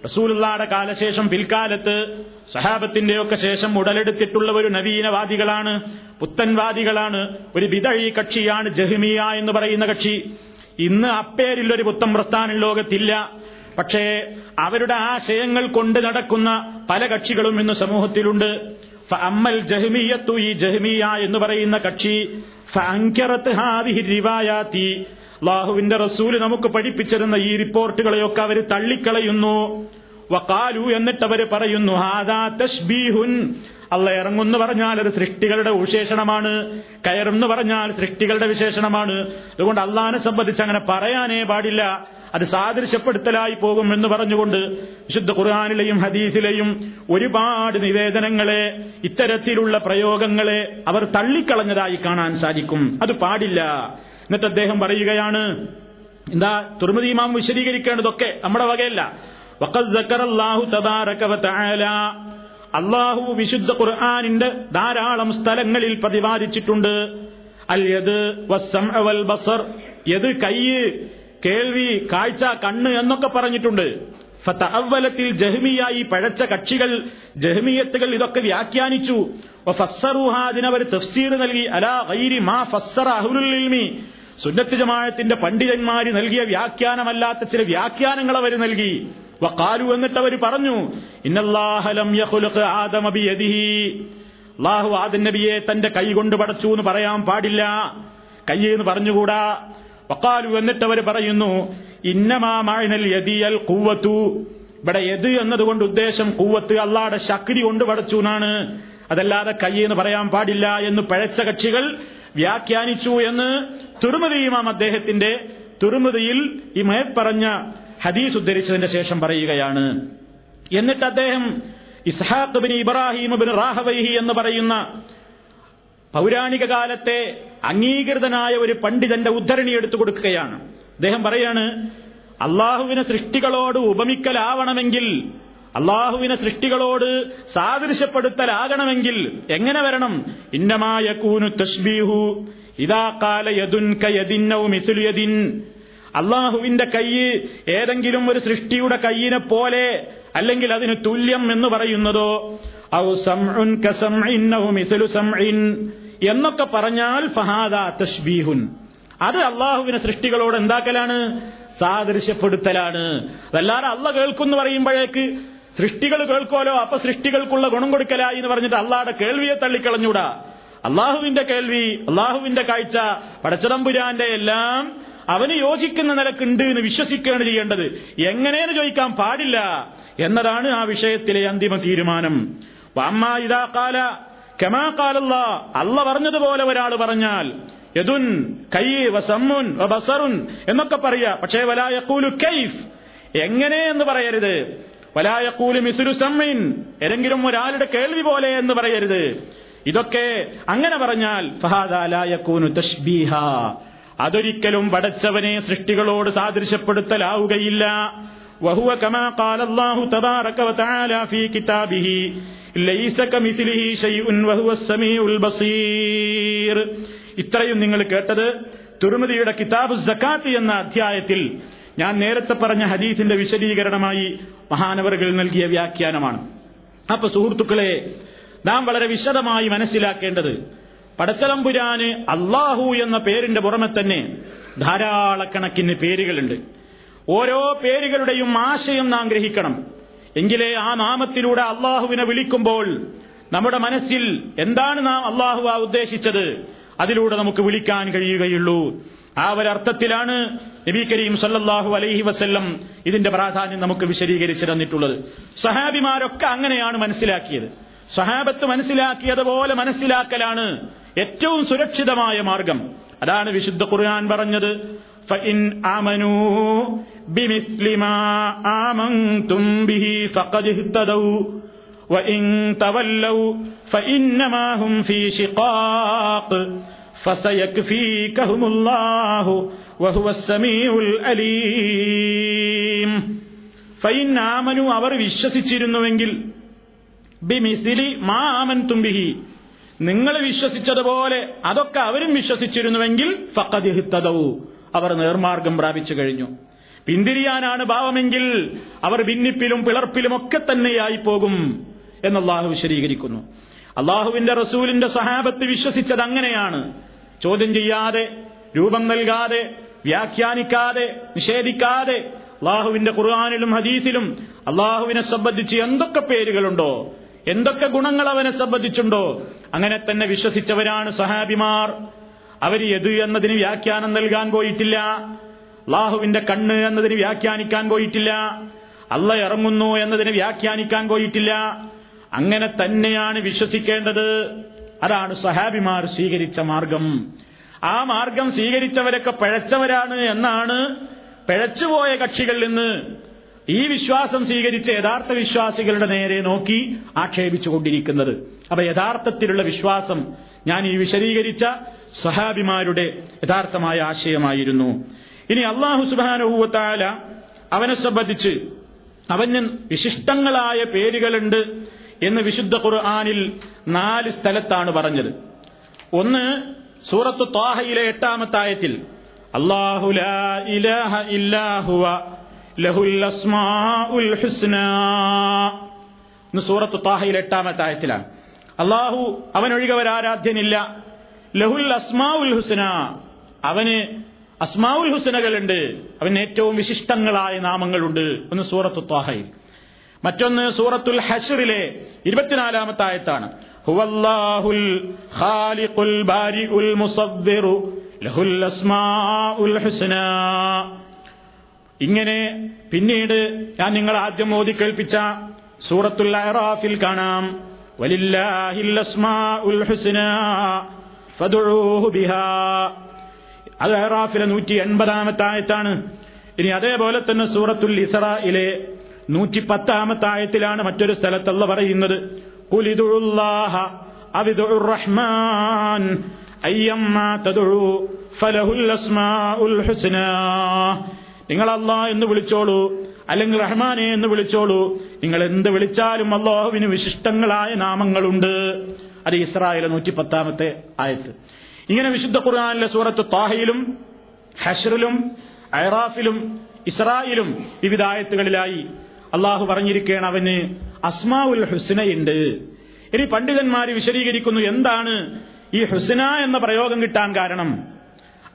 റസൂലുള്ളാടെ കാലശേഷം പിൽക്കാലത്ത് സഹാബത്തിന്റെയൊക്കെ ശേഷം ഉടലെടുത്തിട്ടുള്ള ഒരു നവീനവാദികളാണ് പുത്തൻവാദികളാണ് ഒരു വിതഴി കക്ഷിയാണ് ജഹ്മിയ എന്ന് പറയുന്ന കക്ഷി. ഇന്ന് അപ്പേരിൽ ഒരു പുത്തൻ പ്രസ്ഥാനം ലോകത്തില്ല. പക്ഷേ അവരുടെ ആശയങ്ങൾ കൊണ്ട് നടക്കുന്ന പല കക്ഷികളും ഇന്ന് സമൂഹത്തിലുണ്ട്. അമ്മൽ ജഹ്മിയത്തു ഈ ജഹ്മിയ എന്ന് പറയുന്ന കക്ഷി റിവായാത്തി അള്ളാഹുവിന്റെ റസൂൽ നമുക്ക് പഠിപ്പിച്ചിരുന്ന ഈ റിപ്പോർട്ടുകളെയൊക്കെ അവർ തള്ളിക്കളയുന്നു. വക്കാലു എന്നിട്ട് അവർ പറയുന്നു ഹാദാ തഷ്ബീഹുൻ അല്ല ഇറങ്ങുന്നു പറഞ്ഞാൽ അത് സൃഷ്ടികളുടെ വിശേഷണമാണ്. കയറുന്നു പറഞ്ഞാൽ സൃഷ്ടികളുടെ വിശേഷണമാണ്. അതുകൊണ്ട് അള്ളഹാനെ സംബന്ധിച്ച് അങ്ങനെ പറയാനേ പാടില്ല. അത് സാദൃശ്യപ്പെടുത്തലായി പോകും എന്ന് പറഞ്ഞുകൊണ്ട് വിശുദ്ധ ഖുർആാനിലെയും ഹദീസിലെയും ഒരുപാട് നിവേദനങ്ങളെ ഇത്തരത്തിലുള്ള പ്രയോഗങ്ങളെ അവർ തള്ളിക്കളഞ്ഞതായി കാണാൻ സാധിക്കും. അത് പാടില്ല. എന്നിട്ട് അദ്ദേഹം പറയുകയാണ് എന്താ തുർമദീമാം വിശദീകരിക്കേണ്ടതൊക്കെ നമ്മുടെ വകയല്ല. അള്ളാഹു വിശുദ്ധ ഖുർആാനിന്റെ ധാരാളം സ്ഥലങ്ങളിൽ പ്രതിപാദിച്ചിട്ടുണ്ട്. അൽ വസ്സം വൽ ബസർ. യത് കയ്യ് കേൾവി കാഴ്ച കണ്ണ് എന്നൊക്കെ പറഞ്ഞിട്ടുണ്ട്. ഫത്തഅവലത്തിൽ ജഹ്മിയായി പഴച്ച കക്ഷികൾ ജഹ്മിയത്തുകൾ ഇതൊക്കെ വ്യാഖ്യാനിച്ചു. അതിനവർ തഫ്സീർ നൽകി. അലാ ഗൈരി മാ ഫസ്സറ അഹുലുൽ സുന്നത്ത് ജമാഅത്തിന്റെ പണ്ഡിതന്മാര് നൽകിയ വ്യാഖ്യാനമല്ലാത്ത ചില വ്യാഖ്യാനങ്ങൾ അവർ നൽകി. വക്കാലു എന്നിട്ട് അവർ പറഞ്ഞു ഇന്നല്ലാഹു ലം യഖ്ലുഖ് ആദമ ബിയദിഹി. അല്ലാഹു ആദം നബിയെ തന്റെ കൈ കൊണ്ട് പടച്ചു എന്ന് പറയാൻ പാടില്ല. കൈ എന്ന് പറഞ്ഞുകൂടാ. വക്കാലു എന്നിട്ട് അവർ പറയുന്നു ഇന്നമാനൽ യദിയൽ കൂവത്തു ഇവിടെ യത് എന്നതുകൊണ്ട് ഉദ്ദേശം കൂവത്ത് അള്ളാടെ ശക്തി കൊണ്ട് പടച്ചു എന്നാണ് അതല്ലാതെ കൈ എന്ന് പറയാൻ പാടില്ല എന്ന് പഴച്ച കക്ഷികൾ വ്യാഖ്യാനിച്ചു എന്ന് തുറമുദി ഇമാം അദ്ദേഹത്തിന്റെ തുറമുദിയിൽ ഈ മേൽപ്പറഞ്ഞ ഹദീസ് ഉദ്ധരിച്ചതിന്റെ ശേഷം പറയുകയാണ്. എന്നിട്ട് അദ്ദേഹം Ishaq bin Ibrahim bin Rahwayh എന്ന് പറയുന്ന പൗരാണിക കാലത്തെ അംഗീകൃതനായ ഒരു പണ്ഡിതന്റെ ഉദ്ധരണി എടുത്തു കൊടുക്കുകയാണ്. അദ്ദേഹം പറയാണ് അള്ളാഹുവിനെ സൃഷ്ടികളോട് ഉപമിക്കലാവണമെങ്കിൽ അള്ളാഹുവിനെ സൃഷ്ടികളോട് സാദൃശ്യപ്പെടുത്തലാകണമെങ്കിൽ എങ്ങനെ വരണം? ഇന്നമായ കൂനു തഷ്ബീഹു ഇതാ കാല യദുൻ കയദിന്നൗ മിസുലിയദിൻ അള്ളാഹുവിന്റെ കൈ ഏതെങ്കിലും ഒരു സൃഷ്ടിയുടെ കൈയിനെ പോലെ അല്ലെങ്കിൽ അതിന് തുല്യം എന്ന് പറയുന്നതോ ഔ സംഉൻ കസംഇൻ ഔ മിസ്ലു സംഇൻ എന്നൊക്കെ പറഞ്ഞാൽ ഫഹാദ തഷ്ബീഹുൻ അത് അള്ളാഹുവിനെ സൃഷ്ടികളോട് എന്താക്കലാണ്? സാദൃശ്യപ്പെടുത്തലാണ്. അതല്ലാതെ അള്ള കേൾക്കുന്നു പറയുമ്പോഴേക്ക് സൃഷ്ടികൾ കേൾക്കുമല്ലോ അപ്പൊ സൃഷ്ടികൾക്കുള്ള ഗുണം കൊടുക്കലായി എന്ന് പറഞ്ഞിട്ട് അള്ളാടെ കേൾവിയെ തള്ളിക്കളഞ്ഞൂടാ. അള്ളാഹുവിന്റെ കേൾവി അള്ളാഹുവിന്റെ കാഴ്ച പടച്ചതമ്പുരാന്റെ എല്ലാം അവന് യോജിക്കുന്ന നിലക്കുണ്ട് എന്ന് വിശ്വസിക്കുകയാണ് ചെയ്യേണ്ടത്. എങ്ങനെയെന്ന് ചോദിക്കാൻ പാടില്ല. എന്നതാണ് ആ വിഷയത്തിലെ അന്തിമ തീരുമാനം. വാമ്മ ഇതാ കാല കെമാ കാലല്ല അല്ല പറഞ്ഞതുപോലെ ഒരാൾ പറഞ്ഞാൽ യദുൻ കൈ വസമ്മുൻ ബസറുൻ എന്നൊക്കെ പറയാ. പക്ഷേ വലായക്കൂലു കൈഫ്. എങ്ങനെ എന്ന് പറയരുത്. വലായക്കൂലു മിസുരു സമ്മിൻ ഏതെങ്കിലും ഒരാളുടെ കേൾവി പോലെ എന്ന് പറയരുത് ഇതൊക്കെ അങ്ങനെ പറഞ്ഞാൽ ഫഹാദാലായക്കൂനു തഷ്ബീഹ അതൊരിക്കലും പടച്ചവനെ സൃഷ്ടികളോട് സാദൃശ്യപ്പെടുത്തലാവുകയില്ല وهو كما قال الله تبارك وتعالى في كتابه ليس كمثله شيء وهو السميع البصير ഇത്രയും നിങ്ങൾ കേട്ടത് തുറമുദിയുടെ കിതാബ് സക്കാത്ത് എന്ന അധ്യായത്തിൽ ഞാൻ നേരത്തെ പറഞ്ഞ ഹദീസിന്റെ വിശദീകരണമായി മഹാനവറുകൾ നൽകിയ വ്യാഖ്യാനമാണ്. അപ്പൊ സുഹൃത്തുക്കളെ നാം വളരെ വിശദമായി മനസ്സിലാക്കേണ്ടത് പടച്ചതമ്പുരാന് അള്ളാഹു എന്ന പേരിന്റെ പുറമെ തന്നെ ധാരാളക്കണക്കിന് പേരുകളുണ്ട്. ഓരോ പേരുകളുടെയും ആശയം നാം ഗ്രഹിക്കണം. എങ്കിലേ ആ നാമത്തിലൂടെ അള്ളാഹുവിനെ വിളിക്കുമ്പോൾ നമ്മുടെ മനസ്സിൽ എന്താണ് നാം അള്ളാഹു ഉദ്ദേശിച്ചത്? അതിലൂടെ നമുക്ക് വിളിക്കാൻ കഴിയുകയുള്ളൂ. ആ ഒരർത്ഥത്തിലാണ് നബി കരീം സല്ലല്ലാഹു അലൈഹി വസല്ലം ഇതിന്റെ പ്രാധാന്യം നമുക്ക് വിശദീകരിച്ചു തന്നിട്ടുള്ളത് സഹാബിമാരൊക്കെ അങ്ങനെയാണ് മനസ്സിലാക്കിയത് സഹാബത്ത് മനസ്സിലാക്കിയതുപോലെ മനസ്സിലാക്കലാണ് ഏറ്റവും സുരക്ഷിതമായ മാർഗം അതാണ് വിശുദ്ധ ഖുർആൻ പറഞ്ഞത് فإن آمنوا بمثل ما آمنتم به فقد اهتدوا وإن تولوا فإنما هم في شقاق ഫൈനാമനു അലീം അവർ വിശ്വസിച്ചിരുന്നുവെങ്കിൽ ബിമിസിലി മാമൻ തുമ്പിഹി നിങ്ങൾ വിശ്വസിച്ചതുപോലെ അതൊക്കെ അവരും വിശ്വസിച്ചിരുന്നുവെങ്കിൽ ഫക്കതിഹിത്തതവു അവർ നേർമാർഗം പ്രാപിച്ചു കഴിഞ്ഞു. പിന്തിരിയാനാണ് ഭാവമെങ്കിൽ അവർ ഭിന്നിപ്പിലും പിളർപ്പിലും ഒക്കെ തന്നെയായി പോകും എന്ന് വിശദീകരിക്കുന്നു. അള്ളാഹുവിന്റെ റസൂലിന്റെ സഹാബത്ത് വിശ്വസിച്ചത് അങ്ങനെയാണ്. ചോദ്യം ചെയ്യാതെ രൂപം നൽകാതെ വ്യാഖ്യാനിക്കാതെ നിഷേധിക്കാതെ അള്ളാഹുവിന്റെ ഖുർആാനിലും ഹദീസിലും അള്ളാഹുവിനെ സംബന്ധിച്ച് എന്തൊക്കെ പേരുകളുണ്ടോ എന്തൊക്കെ ഗുണങ്ങൾ അവനെ സംബന്ധിച്ചുണ്ടോ അങ്ങനെ തന്നെ വിശ്വസിച്ചവരാണ് സഹാബിമാർ. അവർ എത് എന്നതിന് വ്യാഖ്യാനം നൽകാൻ പോയിട്ടില്ല. അള്ളാഹുവിന്റെ കണ്ണ് എന്നതിന് വ്യാഖ്യാനിക്കാൻ പോയിട്ടില്ല. അല്ല ഇറങ്ങുന്നു എന്നതിന് വ്യാഖ്യാനിക്കാൻ പോയിട്ടില്ല. അങ്ങനെ തന്നെയാണ് വിശ്വസിക്കേണ്ടത്. അതാണ് സഹാബിമാർ സ്വീകരിച്ച മാർഗം. ആ മാർഗം സ്വീകരിച്ചവരൊക്കെ പഴച്ചവരാണ് എന്നാണ് പിഴച്ചുപോയ കക്ഷികളിൽ നിന്ന് ഈ വിശ്വാസം സ്വീകരിച്ച യഥാർത്ഥ വിശ്വാസികളുടെ നേരെ നോക്കി ആക്ഷേപിച്ചുകൊണ്ടിരിക്കുന്നത്. അപ്പൊ യഥാർത്ഥത്തിലുള്ള വിശ്വാസം ഞാൻ ഈ വിശദീകരിച്ച സഹാബിമാരുടെ യഥാർത്ഥമായ ആശയമായിരുന്നു. ഇനി അള്ളാഹു സുബാനുഭൂവത്താല അവനെ സംബന്ധിച്ച് അവന് വിശിഷ്ടങ്ങളായ പേരുകളുണ്ട് എന്ന് വിശുദ്ധ ഖുർആാനിൽ നാല് സ്ഥലത്താണ് പറഞ്ഞത്. ഒന്ന് സൂറത്ത് ത്വാഹയിലെ എട്ടാമത്തെ ആയത്തിൽ ലാ ഇലാഹ ഇല്ലാ ഹുവ ലഹുൽ അസ്മാഉൽ ഹുസ്നാ ഇന്ന് സൂറത്ത് ത്വാഹയിലെ എട്ടാമത്തെ ആയത്തിലാണ്. അള്ളാഹു അവനൊഴികവരാരാധ്യനില്ല ലഹുൽ അസ്മാഉൽ ഹുസ്ന. അവന് അസ്മാഉൽ ഹുസ്നകളുണ്ട്. അവന് ഏറ്റവും വിശിഷ്ടങ്ങളായ നാമങ്ങളുണ്ട് ഒന്ന് സൂറത്ത് ത്വാഹയിൽ. മറ്റൊന്ന് സൂറത്തുൽ ഹഷറിലെ ഇരുപത്തിനാലാമത്തെ ആയത്താണ്. ഹുവല്ലാഹുൽ ഖാലിഖുൽ ബാരിഉൽ മുസവ്വിറു ലഹുൽ അസ്മാഉൽ ഇങ്ങനെ പിന്നീട് ഞാൻ നിങ്ങൾ ആദ്യം ഓതി കേൾപ്പിച്ച സൂറത്തുൽ അറാഫിൽ കാണാം. വലില്ലാഹിൽ അസ്മാഉൽ ബിഹാ. അത് നൂറ്റി എൺപതാമത്തെ ആയത്താണ്. ഇനി അതേപോലെ തന്നെ സൂറത്തുൽ ഇസ്രായിലെ നൂറ്റി പത്താമത്തായത്തിലാണ് മറ്റൊരു സ്ഥലത്തല്ല പറയുന്നത്. റഹ്മാൻ നിങ്ങൾ അല്ലാ എന്ന് വിളിച്ചോളൂ അല്ലെങ്കിൽ റഹ്മാനെ എന്ന് വിളിച്ചോളൂ. നിങ്ങൾ എന്ത് വിളിച്ചാലും അള്ളാഹുവിന് വിശിഷ്ടങ്ങളായ നാമങ്ങളുണ്ട്. അത് ഇസ്രായേൽ നൂറ്റി പത്താമത്തെ ആയത്ത്. ഇങ്ങനെ വിശുദ്ധ ഖുർആാനിലെ സൂറത്ത് താഹയിലും ഹഷറിലും ഐറാഫിലും ഇസ്രായിലും വിവിധ ആയത്തുകളിലായി അള്ളാഹു പറഞ്ഞിരിക്കുകയാണ് അവന് അസ്മാഉൽ ഹുസ്നയുണ്ട് ഇനി പണ്ഡിതന്മാർ വിശദീകരിക്കുന്നു എന്താണ് ഈ ഹുസ്ന എന്ന പ്രയോഗം കിട്ടാൻ കാരണം.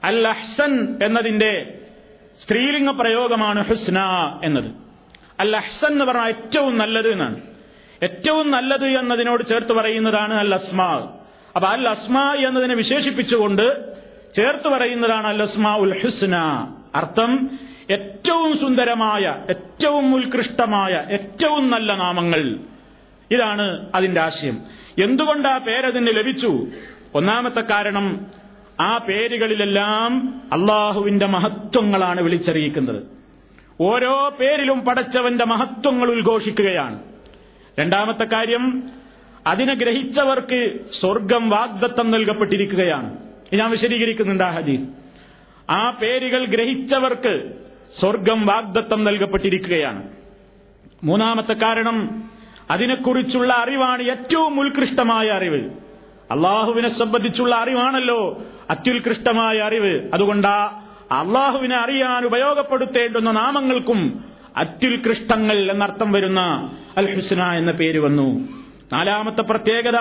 അൽ അഹ്സൻ എന്നതിന്റെ സ്ത്രീലിംഗ പ്രയോഗമാണ് ഹുസ്ന എന്നത്. അൽ അഹ്സൻ എന്ന് പറഞ്ഞാൽ ഏറ്റവും നല്ലത് എന്നാണ്. ഏറ്റവും നല്ലത് എന്നതിനോട് ചേർത്ത് പറയുന്നതാണ് അൽ അസ്മാ. അപ്പൊ അൽ അസ്മാ എന്നതിനെ വിശേഷിപ്പിച്ചുകൊണ്ട് ചേർത്ത് പറയുന്നതാണ് അൽ അസ്മാ ഉൽ ഹുസ്ന. അർത്ഥം ഏറ്റവും സുന്ദരമായ ഏറ്റവും ഉത്കൃഷ്ടമായ ഏറ്റവും നല്ല നാമങ്ങൾ. ഇതാണ് അതിന്റെ ആശയം. എന്തുകൊണ്ട് ആ പേരതിന് ലഭിച്ചു? ഒന്നാമത്തെ കാരണം ആ പേരുകളിലെല്ലാം അള്ളാഹുവിന്റെ മഹത്വങ്ങളാണ് വിളിച്ചറിയിക്കുന്നത്. ഓരോ പേരിലും പടച്ചവന്റെ മഹത്വങ്ങൾ ഉദ്ഘോഷിക്കുകയാണ്. രണ്ടാമത്തെ കാര്യം അതിനെ ഗ്രഹിച്ചവർക്ക് സ്വർഗം വാഗ്ദത്തം നൽകപ്പെട്ടിരിക്കുകയാണ്. ഞാൻ വിശദീകരിക്കുന്നുണ്ട് ആ ഹദീസ്. ആ പേരുകൾ ഗ്രഹിച്ചവർക്ക് സ്വർഗം വാഗ്ദത്തം നൽകപ്പെട്ടിരിക്കുകയാണ്. മൂന്നാമത്തെ കാരണം അതിനെക്കുറിച്ചുള്ള അറിവാണ് ഏറ്റവും ഉത്കൃഷ്ടമായ അറിവ്. അള്ളാഹുവിനെ സംബന്ധിച്ചുള്ള അറിവാണല്ലോ അത്യുത്കൃഷ്ടമായ അറിവ്. അതുകൊണ്ട് അള്ളാഹുവിനെ അറിയാൻ ഉപയോഗപ്പെടുത്തേണ്ടുന്ന നാമങ്ങൾക്കും അത്യുത്കൃഷ്ടങ്ങൾ എന്നർത്ഥം വരുന്ന അൽ ഹുസ്ന എന്ന പേര് വന്നു. നാലാമത്തെ പ്രത്യേകത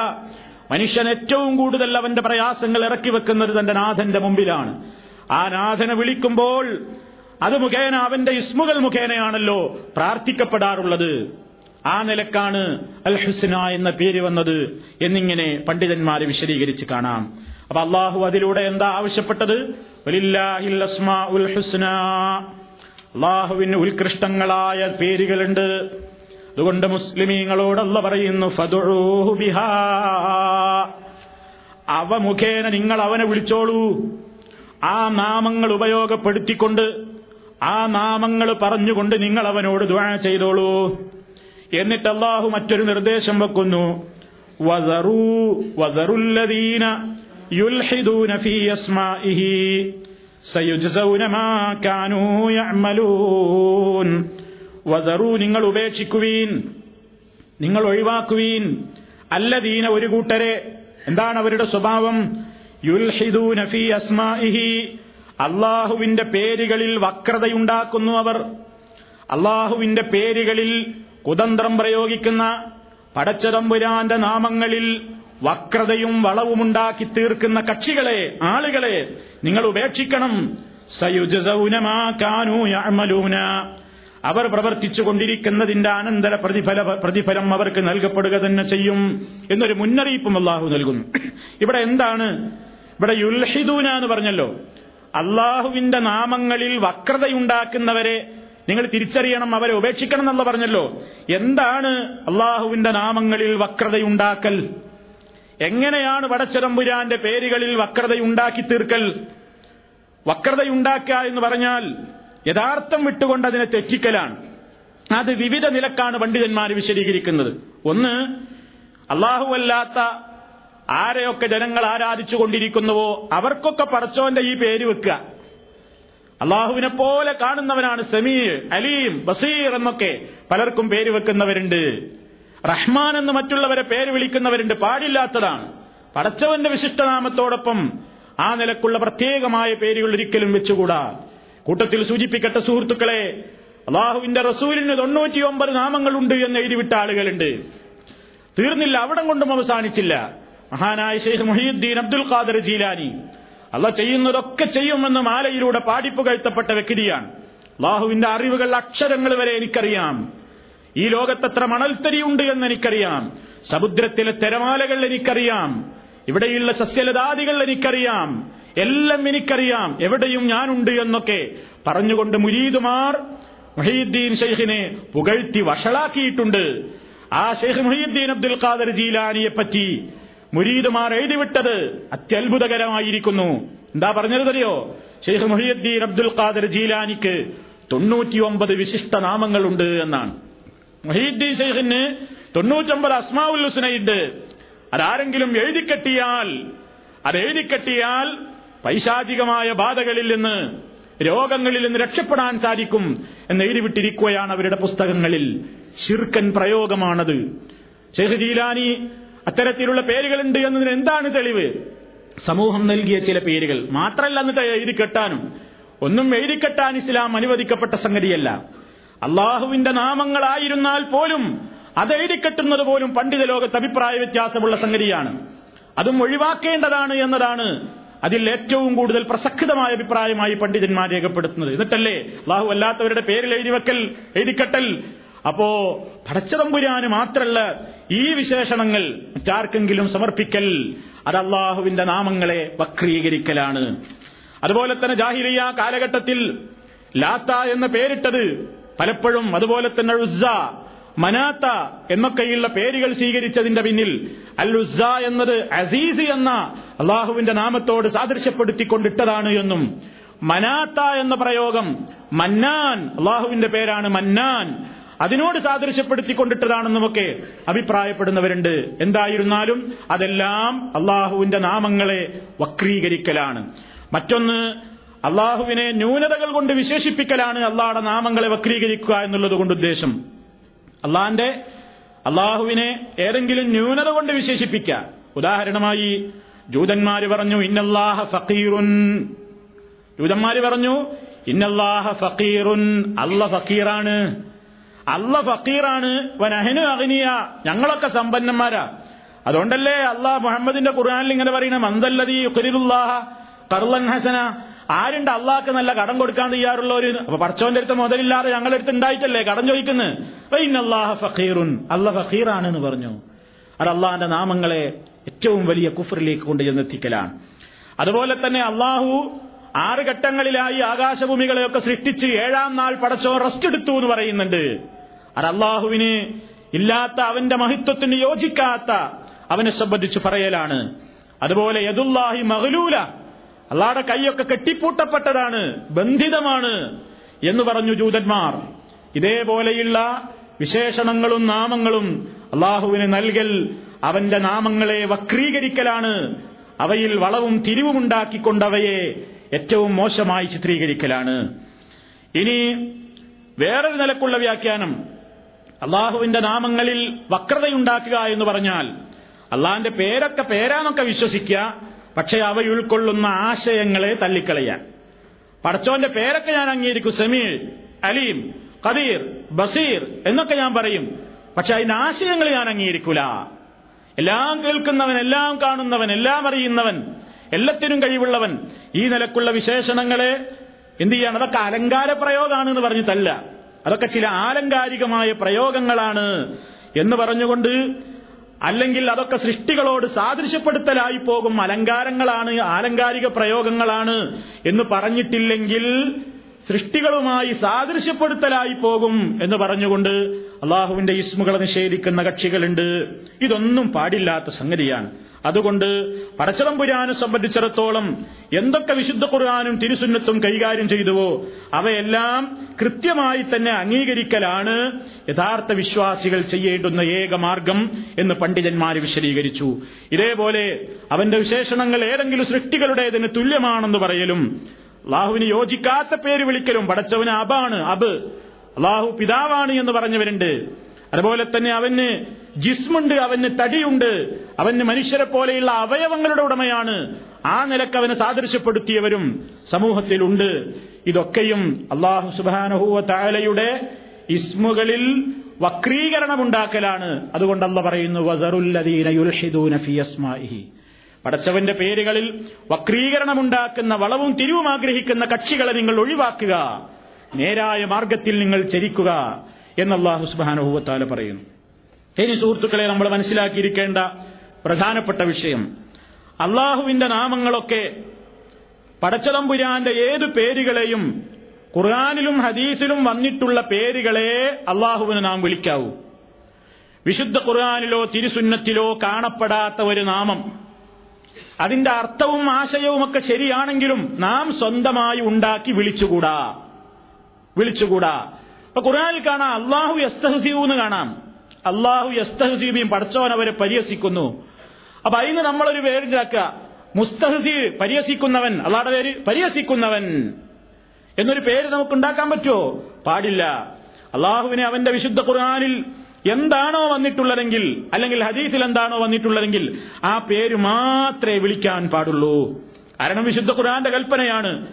മനുഷ്യൻ ഏറ്റവും കൂടുതൽ അവന്റെ പ്രയാസങ്ങൾ ഇറക്കി വെക്കുന്നത് തന്റെ നാഥന്റെ മുമ്പിലാണ്. ആ നാഥനെ വിളിക്കുമ്പോൾ അത് മുഖേന അവന്റെ ഇസ്മുകൾ മുഖേനയാണല്ലോ പ്രാർത്ഥിക്കപ്പെടാറുള്ളത്. ആ നിലക്കാണ് അൽ ഹുസ്ന എന്ന പേര് വന്നത് എന്നിങ്ങനെ പണ്ഡിതന്മാരെ വിശദീകരിച്ച് കാണാം. അപ്പൊ അള്ളാഹു അതിലൂടെ എന്താ ആവശ്യപ്പെട്ടത്? അള്ളാഹുവിന് ഉത്കൃഷ്ടങ്ങളായ പേരുകളുണ്ട്. അതുകൊണ്ട് മുസ്ലിമീങ്ങളോടല്ല പറയുന്നു അവ മുഖേന നിങ്ങൾ അവനെ വിളിച്ചോളൂ. ആ നാമങ്ങൾ ഉപയോഗപ്പെടുത്തിക്കൊണ്ട് ആ നാമങ്ങൾ പറഞ്ഞുകൊണ്ട് നിങ്ങൾ അവനോട് ദ്വാ ചെയ്തോളൂ. എന്നിട്ട് അള്ളാഹു മറ്റൊരു നിർദ്ദേശം വെക്കുന്നു. നിങ്ങൾ ഉപേക്ഷിക്കുവീൻ നിങ്ങൾ ഒഴിവാക്കുവീൻ. അല്ലദീന ഒരു കൂട്ടരെ. എന്താണ് അവരുടെ സ്വഭാവം? യുൽഹിദൂന ഫീ അസ്മാഇഹി അള്ളാഹുവിന്റെ പേരുകളിൽ വക്രതയുണ്ടാക്കുന്നു അവർ. അള്ളാഹുവിന്റെ പേരുകളിൽ കുതന്ത്രം പ്രയോഗിക്കുന്ന പടച്ചതമ്പുരാന്റെ നാമങ്ങളിൽ വക്രതയും വളവുമുണ്ടാക്കി തീർക്കുന്ന കക്ഷികളെ ആളുകളെ നിങ്ങൾ ഉപേക്ഷിക്കണം. അവർ പ്രവർത്തിച്ചു കൊണ്ടിരിക്കുന്നതിന്റെ അനന്തര പ്രതിഫല പ്രതിഫലം അവർക്ക് നൽകപ്പെടുക തന്നെ ചെയ്യും എന്നൊരു മുന്നറിയിപ്പും അള്ളാഹു നൽകുന്നു. ഇവിടെ എന്താണ്? ഇവിടെ യുൽഹിദൂന എന്ന് പറഞ്ഞല്ലോ. അള്ളാഹുവിന്റെ നാമങ്ങളിൽ വക്രതയുണ്ടാക്കുന്നവരെ നിങ്ങൾ തിരിച്ചറിയണം അവരെ ഉപേക്ഷിക്കണം എന്നല്ല പറഞ്ഞല്ലോ. എന്താണ് അള്ളാഹുവിന്റെ നാമങ്ങളിൽ വക്രതയുണ്ടാക്കൽ? എങ്ങനെയാണ് വടച്ചതമ്പുരാന്റെ പേരുകളിൽ വക്രതയുണ്ടാക്കി തീർക്കൽ? വക്രതയുണ്ടാക്കുക എന്ന് പറഞ്ഞാൽ യഥാർത്ഥം വിട്ടുകൊണ്ട് അതിനെ തെറ്റിക്കലാണ്. അത് വിവിധ നിലക്കാണ് പണ്ഡിതന്മാർ വിശദീകരിക്കുന്നത്. ഒന്ന് അല്ലാത്ത ആരെയൊക്കെ ജനങ്ങൾ ആരാധിച്ചു കൊണ്ടിരിക്കുന്നുവോ അവർക്കൊക്കെ പടച്ചോന്റെ ഈ പേര് വെക്കുക. അള്ളാഹുവിനെ പോലെ കാണുന്നവനാണ് സമീർ അലീം ബസീർ എന്നൊക്കെ പലർക്കും പേര് വെക്കുന്നവരുണ്ട്. റഹ്മാൻ എന്ന് മറ്റുള്ളവരെ പേര് വിളിക്കുന്നവരുണ്ട്. പാടില്ലാത്തതാണ്. പടച്ചവന്റെ വിശിഷ്ടനാമത്തോടൊപ്പം ആ നിലക്കുള്ള പ്രത്യേകമായ പേരുകൾ ഒരിക്കലും വെച്ചുകൂടാ. കൂട്ടത്തിൽ സൂചിപ്പിക്കട്ടെ സുഹൃത്തുക്കളെ അള്ളാഹുവിന്റെ റസൂലിന് തൊണ്ണൂറ്റിയൊമ്പത് നാമങ്ങളുണ്ട് എന്ന് എഴുതിവിട്ട ആളുകളുണ്ട്. തീർന്നില്ല അവിടം കൊണ്ടും അവസാനിച്ചില്ല. മഹാനായ ഷെയ്ഖ് മുഹീദ്ദീൻ അബ്ദുൽ ഖാദർ ജീലാനി. അല്ല ചെയ്യുന്നതൊക്കെ ചെയ്യുമെന്ന് മാലയിലൂടെ പാടിപ്പുകഴ്ത്തപ്പെട്ട വ്യക്തിയാണ്. അള്ളാഹുവിന്റെ അറിവുകൾ അക്ഷരങ്ങൾ വരെ എനിക്കറിയാം. ഈ ലോകത്തെത്ര മണൽത്തരിയുണ്ട് എന്ന് എനിക്കറിയാം. സമുദ്രത്തിലെ തിരമാലകൾ എനിക്കറിയാം. ഇവിടെയുള്ള സസ്യലതാദികൾ എനിക്കറിയാം. എല്ലാം എനിക്കറിയാം. എവിടെയും ഞാനുണ്ട് എന്നൊക്കെ പറഞ്ഞുകൊണ്ട് മുരീദുമാർ മുഹീദ്ദീൻ ഷെയ്ഖിനെ പുകഴ്ത്തി വഷളാക്കിയിട്ടുണ്ട്. ആ ഷെയ്ഖ് മുഹീദ്ദീൻ അബ്ദുൽ ഖാദർ ജീലാനിയെ പറ്റി മുരീദുമാർ എഴുതിവിട്ടത് അത്യത്ഭുതകരമായിരിക്കുന്നു. എന്താ പറഞ്ഞതറിയോ ഷെയ്ഖ് മുഹിയുദ്ദീൻ അബ്ദുൽ ഖാദർ ജീലാനിക്ക് തൊണ്ണൂറ്റിയൊമ്പത് വിശിഷ്ട നാമങ്ങളുണ്ട് എന്നാണ്. മുഹീദ്ദീൻ ഷെയ്ഖിന് തൊണ്ണൂറ്റൊമ്പത് അസ്മാവുൽ ഹുസ്നയുണ്ട് അതാരെങ്കിലും എഴുതിക്കെട്ടിയാൽ അത് എഴുതിക്കെട്ടിയാൽ പൈശാചികമായ ബാധകളിൽ നിന്ന് രോഗങ്ങളിൽ നിന്ന് രക്ഷപ്പെടാൻ സാധിക്കും എന്ന് എഴുതിവിട്ടിരിക്കുകയാണ് അവരുടെ പുസ്തകങ്ങളിൽ. ശിർക്കൻ പ്രയോഗമാണത്. ഷെയ്ഖ് ജീലാനി അത്തരത്തിലുള്ള പേരുകളുണ്ട് എന്നതിന് എന്താണ് തെളിവ്? സമൂഹം നൽകിയ ചില പേരുകൾ. മാത്രമല്ല എന്നിട്ട് എഴുതി കെട്ടാനും. ഒന്നും എഴുതി കെട്ടാൻ ഇസ്ലാം അനുവദിക്കപ്പെട്ട സംഗതിയല്ല. അള്ളാഹുവിന്റെ നാമങ്ങളായിരുന്നാൽ പോലും അത് എഴുതിക്കെട്ടുന്നത് പോലും പണ്ഡിത ലോകത്ത് അഭിപ്രായ വ്യത്യാസമുള്ള സംഗതിയാണ്. അതും ഒഴിവാക്കേണ്ടതാണ് എന്നതാണ് അതിൽ ഏറ്റവും കൂടുതൽ പ്രസക്തമായ അഭിപ്രായമായി പണ്ഡിതന്മാർ രേഖപ്പെടുത്തുന്നത്. എന്നിട്ടല്ലേ? അള്ളാഹു അല്ലാത്തവരുടെ പേരിൽ എഴുതി വെക്കൽ എഴുതിക്കെട്ടൽ അപ്പോ പടച്ചതമ്പുരാന് മാത്രല്ല ഈ വിശേഷണങ്ങൾ മറ്റാർക്കെങ്കിലും സമർപ്പിക്കൽ. അത് അള്ളാഹുവിന്റെ നാമങ്ങളെ വക്രീകരിക്കലാണ്. അതുപോലെ തന്നെ ജാഹിലിയ കാലഘട്ടത്തിൽ ലാത്ത എന്ന പേരിട്ടത് പലപ്പോഴും അതുപോലെ തന്നെ ഉസ്സ മനാത്ത എന്നൊക്കെയുള്ള പേരുകൾ സ്വീകരിച്ചതിന്റെ പിന്നിൽ അൽ ഉസ്സ എന്നത് അസീസ് എന്ന അള്ളാഹുവിന്റെ നാമത്തോട് സാദൃശ്യപ്പെടുത്തിക്കൊണ്ടിട്ടതാണ് എന്നും മനാത്ത എന്ന പ്രയോഗം മന്നാൻ അള്ളാഹുവിന്റെ പേരാണ് മന്നാൻ. അതിനോട് സാദൃശ്യപ്പെടുത്തിക്കൊണ്ടിട്ടതാണെന്നുമൊക്കെ അഭിപ്രായപ്പെടുന്നവരുണ്ട്. എന്തായിരുന്നാലും അതെല്ലാം അള്ളാഹുവിന്റെ നാമങ്ങളെ വക്രീകരിക്കലാണ്. മറ്റൊന്ന് അള്ളാഹുവിനെ ന്യൂനതകൾ കൊണ്ട് വിശേഷിപ്പിക്കലാണ് അള്ളാഹുടെ നാമങ്ങളെ വക്രീകരിക്കുക എന്നുള്ളത് കൊണ്ട് ഉദ്ദേശം. അള്ളാന്റെ അള്ളാഹുവിനെ ഏതെങ്കിലും ന്യൂനത കൊണ്ട് വിശേഷിപ്പിക്കുക ഉദാഹരണമായി ജൂതന്മാര് പറഞ്ഞു ഇന്നല്ലാഹ ഫക്കീറുൻ ജൂതന്മാര് പറഞ്ഞു ഇന്നല്ലാഹ ഫക്കീറുൻ അല്ല ഫക്കീറാണ് അല്ല ഫക്കീറാണ് വനഹനു അഗ്നിയ. ഞങ്ങളൊക്കെ സമ്പന്നന്മാരാ. അതുകൊണ്ടല്ലേ അള്ളാഹ് മുഹമ്മദിന്റെ ഖുർആാനിൽ ഇങ്ങനെ പറയുന്നത് മന്ദല്ലതി ഖുരിദുല്ലാഹ കർലൻ ഹസന. ആരുണ്ട് അള്ളാഹ്ക്ക് നല്ല കടം കൊടുക്കാൻ തയ്യാറുള്ളവര്? അപ്പൊ പടച്ചോന്റെ അടുത്ത് മുതലില്ലാതെ ഞങ്ങളുടെ അടുത്ത് ഉണ്ടായിട്ടല്ലേ കടം ചോദിക്കുന്നത്? അള്ളാഹ ഫഖീറുൻ. അല്ല ഫഖീറാണ് എന്ന് പറഞ്ഞു. അത് അള്ളാഹിന്റെ നാമങ്ങളെ ഏറ്റവും വലിയ കുഫറിലേക്ക് കൊണ്ടുചെന്നെത്തിക്കലാണ്. അതുപോലെ തന്നെ അള്ളാഹു ആറ് ഘട്ടങ്ങളിലായി ആകാശഭൂമികളെയൊക്കെ സൃഷ്ടിച്ച് ഏഴാം നാൾ പടച്ചോ റെസ്റ്റ് എടുത്തു എന്ന് പറയുന്നുണ്ട്. അത് അള്ളാഹുവിന് ഇല്ലാത്ത അവന്റെ മഹിത്വത്തിന് യോജിക്കാത്ത അവനെ സംബന്ധിച്ച് പറയലാണ്. അതുപോലെ യദുല്ലാഹി മഹലൂല അള്ളാടെ കൈയൊക്കെ കെട്ടിപ്പൂട്ടപ്പെട്ടതാണ് ബന്ധിതമാണ് എന്ന് പറഞ്ഞു ജൂതന്മാർ. ഇതേപോലെയുള്ള വിശേഷണങ്ങളും നാമങ്ങളും അള്ളാഹുവിന് നൽകൽ അവന്റെ നാമങ്ങളെ വക്രീകരിക്കലാണ്. അവയിൽ വളവും തിരിവുമുണ്ടാക്കിക്കൊണ്ടവയെ ഏറ്റവും മോശമായി ചിത്രീകരിക്കലാണ്. ഇനി വേറൊരു നിലക്കുള്ള വ്യാഖ്യാനം. അള്ളാഹുവിന്റെ നാമങ്ങളിൽ വക്രതയുണ്ടാക്കുക എന്ന് പറഞ്ഞാൽ അള്ളാഹിന്റെ പേരൊക്കെ പേരാന്നൊക്കെ വിശ്വസിക്കുക പക്ഷെ അവ ഉൾക്കൊള്ളുന്ന ആശയങ്ങളെ തള്ളിക്കളയാൻ. പടച്ചോന്റെ പേരൊക്കെ ഞാൻ അംഗീകരിക്കും. സമീർ അലീം കദീർ ബസീർ എന്നൊക്കെ ഞാൻ പറയും. പക്ഷെ അതിന്റെ ആശയങ്ങൾ ഞാൻ അംഗീകരിക്കൂല. എല്ലാം കേൾക്കുന്നവൻ എല്ലാം കാണുന്നവൻ എല്ലാം അറിയുന്നവൻ എല്ലാത്തിനും കഴിവുള്ളവൻ ഈ നിലക്കുള്ള വിശേഷണങ്ങളെ എന്ത് ചെയ്യണം? അതൊക്കെ അലങ്കാര പ്രയോഗമാണ് എന്ന് പറഞ്ഞിട്ടല്ല അതൊക്കെ ചില ആലങ്കാരികമായ പ്രയോഗങ്ങളാണ് എന്ന് പറഞ്ഞുകൊണ്ട് അല്ലെങ്കിൽ അതൊക്കെ സൃഷ്ടികളോട് സാദൃശ്യപ്പെടുത്തലായി പോകും അലങ്കാരങ്ങളാണ് ആലങ്കാരിക പ്രയോഗങ്ങളാണ് എന്ന് പറഞ്ഞിട്ടില്ലെങ്കിൽ സൃഷ്ടികളുമായി സാദൃശ്യപ്പെടുത്തലായി പോകും എന്ന് പറഞ്ഞുകൊണ്ട് അള്ളാഹുവിന്റെ ഇസ്മുകളെ നിഷേധിക്കുന്ന കക്ഷികളുണ്ട്. ഇതൊന്നും പാടില്ലാത്ത സംഗതിയാണ്. അതുകൊണ്ട് പടച്ചതമ്പുരാനെ സംബന്ധിച്ചിടത്തോളം എന്തൊക്കെ വിശുദ്ധ ഖുർആാനും തിരുസുന്നത്തും കൈകാര്യം ചെയ്തുവോ അവയെല്ലാം കൃത്യമായി തന്നെ അംഗീകരിക്കലാണ്. യഥാർത്ഥ വിശ്വാസികൾ ചെയ്യേണ്ടുന്ന ഏക മാർഗം എന്ന് പണ്ഡിതന്മാർ വിശദീകരിച്ചു. ഇതേപോലെ അവന്റെ വിശേഷണങ്ങൾ ഏതെങ്കിലും സൃഷ്ടികളുടേതിന് തുല്യമാണെന്ന് പറയലും അള്ളാഹുവിന് യോജിക്കാത്ത പേര് വിളിക്കലും പടച്ചവന് അബാണ് അബ്. അള്ളാഹു പിതാവാണ് എന്ന് പറഞ്ഞവരുണ്ട്. അതുപോലെ തന്നെ അവന് ജിസ്മുണ്ട് അവന് തടിയുണ്ട്. അവന് മനുഷ്യരെ പോലെയുള്ള അവയവങ്ങളുടെ ഉടമയാണ്. ആ നിലയ്ക്ക് അവനെ സാദൃശ്യപ്പെടുത്തിയവരും സമൂഹത്തിലുണ്ട്. ഇതൊക്കെയും അള്ളാഹു സുബാനഹുവ താലയുടെ ഇസ്മുകളിൽ വക്രീകരണമുണ്ടാക്കലാണ്. അതുകൊണ്ട് അല്ല പറയുന്നു പടച്ചവന്റെ പേരുകളിൽ വക്രീകരണമുണ്ടാക്കുന്ന വളവും തിരിവും ആഗ്രഹിക്കുന്ന കക്ഷികളെ നിങ്ങൾ ഒഴിവാക്കുക. നേരായ മാർഗത്തിൽ നിങ്ങൾ ചരിക്കുക എന്ന് അള്ളാഹു സുബാനുഭവത്താല പറയുന്നു. ഇനി സുഹൃത്തുക്കളെ നമ്മൾ മനസ്സിലാക്കിയിരിക്കേണ്ട പ്രധാനപ്പെട്ട വിഷയം. അള്ളാഹുവിന്റെ നാമങ്ങളൊക്കെ പടച്ചതമ്പുരാന്റെ ഏത് പേരുകളെയും ഖുർആാനിലും ഹദീസിലും വന്നിട്ടുള്ള പേരുകളെ അള്ളാഹുവിന് നാം വിളിക്കാവൂ. വിശുദ്ധ ഖുർആാനിലോ തിരുസുന്നത്തിലോ കാണപ്പെടാത്ത ഒരു നാമം. അതിന്റെ അർത്ഥവും ആശയവും ഒക്കെ ശരിയാണെങ്കിലും നാം സ്വന്തമായി ഉണ്ടാക്കി വിളിച്ചുകൂടാ. വിളിച്ചുകൂടാ. അപ്പൊ ഖുർആനിൽ കാണാം അള്ളാഹു യസ്തഹസീബ് എന്ന് കാണാം. അള്ളാഹു യസ്തഹസീബിയും പഠിച്ചവൻ അവരെ പരിഹസിക്കുന്നു. അപ്പൊ അതിന് നമ്മളൊരു പേരുണ്ടാക്കുക മുസ്തഹസീബ് പരിഹസിക്കുന്നവൻ അള്ളാഹുടെ പേര് പരിഹസിക്കുന്നവൻ. എന്നൊരു പേര് നമുക്ക് ഉണ്ടാക്കാൻ പറ്റുമോ? പാടില്ല. അള്ളാഹുവിനെ അവന്റെ വിശുദ്ധ ഖുർആനിൽ എന്താണോ വന്നിട്ടുള്ളതെങ്കിൽ അല്ലെങ്കിൽ ഹദീസിൽ എന്താണോ വന്നിട്ടുള്ളതെങ്കിൽ ആ പേര് മാത്രമേ വിളിക്കാൻ പാടുള്ളൂ. കാരണം വിശുദ്ധ ഖുർആന്റെ കൽപ്പനയാണ്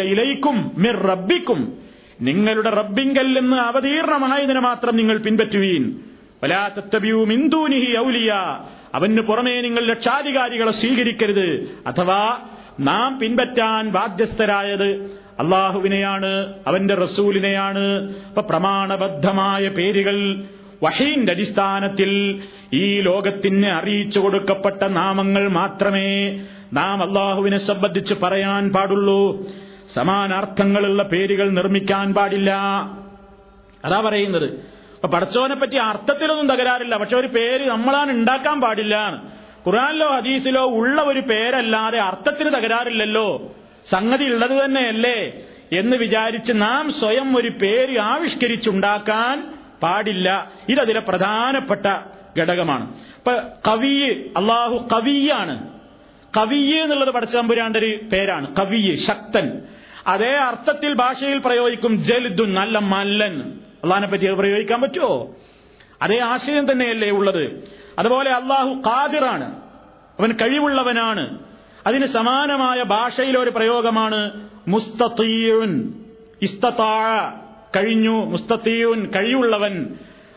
ഇലൈക്കും മിർ റബ്ബിക്കും. നിങ്ങളുടെ റബ്ബിങ്കൽ നിന്ന് അവതീർണമായതിനെ മാത്രം നിങ്ങൾ പിൻപറ്റുവീൻ. അവന് പുറമേ നിങ്ങൾ രക്ഷാധികാരികളെ സ്വീകരിക്കരുത്. അഥവാ നാം പിൻപറ്റാൻ ബാധ്യസ്ഥരായത് അള്ളാഹുവിനെയാണ് അവന്റെ റസൂലിനെയാണ്. അപ്പൊ പ്രമാണബദ്ധമായ പേരുകൾ വഹീന്റെ അടിസ്ഥാനത്തിൽ ഈ ലോകത്തിന് അറിയിച്ചു കൊടുക്കപ്പെട്ട നാമങ്ങൾ മാത്രമേ നാം അള്ളാഹുവിനെ സംബന്ധിച്ച് പറയാൻ പാടുള്ളൂ. സമാനാർത്ഥങ്ങളുള്ള പേരുകൾ നിർമ്മിക്കാൻ പാടില്ല. അതാ പറയുന്നത്. അപ്പൊ പടച്ചോനെ പറ്റി അർത്ഥത്തിലൊന്നും തകരാറില്ല. പക്ഷെ ഒരു പേര് നമ്മളാണ് ഉണ്ടാക്കാൻ പാടില്ല. ഖുറാനിലോ ഹദീസിലോ ഉള്ള ഒരു പേരല്ലാതെ അർത്ഥത്തിന് തകരാറില്ലല്ലോ. സംഗതി ഉള്ളത് തന്നെയല്ലേ എന്ന് വിചാരിച്ച് നാം സ്വയം ഒരു പേര് ആവിഷ്കരിച്ചുണ്ടാക്കാൻ പാടില്ല. ഇതതിലെ പ്രധാനപ്പെട്ട ഘടകമാണ്. ഇപ്പൊ കവിയ് അള്ളാഹു കവിയാണ്. കവിയ് എന്നുള്ളത് പടച്ചതമ്പുരാന്റെ ഒരു പേരാണ്. കവിയ് ശക്തൻ. അതേ അർത്ഥത്തിൽ ഭാഷയിൽ പ്രയോഗിക്കും ജലിദുൻ നല്ല മല്ലൻ. അള്ളഹാനെ പറ്റി അത് പ്രയോഗിക്കാൻ പറ്റുമോ? അതേ ആശയം തന്നെയല്ലേ ഉള്ളത്. അതുപോലെ അള്ളാഹു കാതിറാണ് അവൻ കഴിവുള്ളവനാണ്. അതിന് സമാനമായ ഭാഷയിലെ ഒരു പ്രയോഗമാണ് മുസ്തീയുൻ ഇസ്തത്താഴ കഴിഞ്ഞു. മുസ്തീയുൻ കഴിയുള്ളവൻ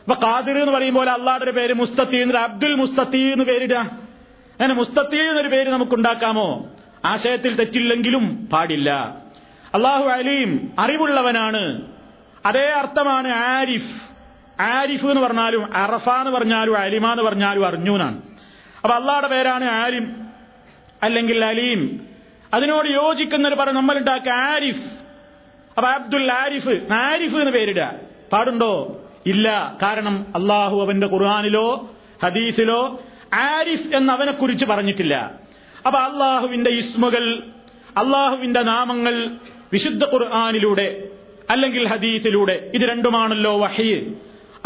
അപ്പൊ കാതിർ എന്ന് പറയുമ്പോൾ അള്ളാഹുടെ പേര് മുസ്തത്തി അബ്ദുൽ മുസ്തത്തി എന്ന് പേരിടാ. അങ്ങനെ മുസ്തത്തി എന്നൊരു പേര് നമുക്കുണ്ടാക്കാമോ? ആശയത്തിൽ തെറ്റില്ലെങ്കിലും പാടില്ല. അള്ളാഹു അലീം അറിവുള്ളവനാണ്. അതേ അർത്ഥമാണ് ആരിഫ്. ആരിഫ് എന്ന് പറഞ്ഞാലും അറഫ എന്ന് പറഞ്ഞാലും അലിമ എന്ന് പറഞ്ഞാലും അറിഞ്ഞൂനാണ്. അപ്പൊ അള്ളാഹുടെ പേരാണ് ആലിം. അല്ലെങ്കിൽ അലീം. അതിനോട് യോജിക്കുന്ന ഒരു പറഞ്ഞ നമ്മൾ ഉണ്ടാക്കുക ആരിഫ്. അപ്പൊ അബ്ദുൽ ആരിഫ് ആരിഫ് എന്ന് പേരിടുക. പാടുണ്ടോ? ഇല്ല. കാരണം അള്ളാഹു അവന്റെ ഖുർആാനിലോ ഹദീസിലോ ആരിഫ് എന്ന് അവനെ കുറിച്ച് പറഞ്ഞിട്ടില്ല. അപ്പൊ അള്ളാഹുവിന്റെ ഇസ്മുകൾ അള്ളാഹുവിന്റെ നാമങ്ങൾ വിശുദ്ധ ഖുർആാനിലൂടെ അല്ലെങ്കിൽ ഹദീസിലൂടെ ഇത് രണ്ടുമാണല്ലോ വഹീ.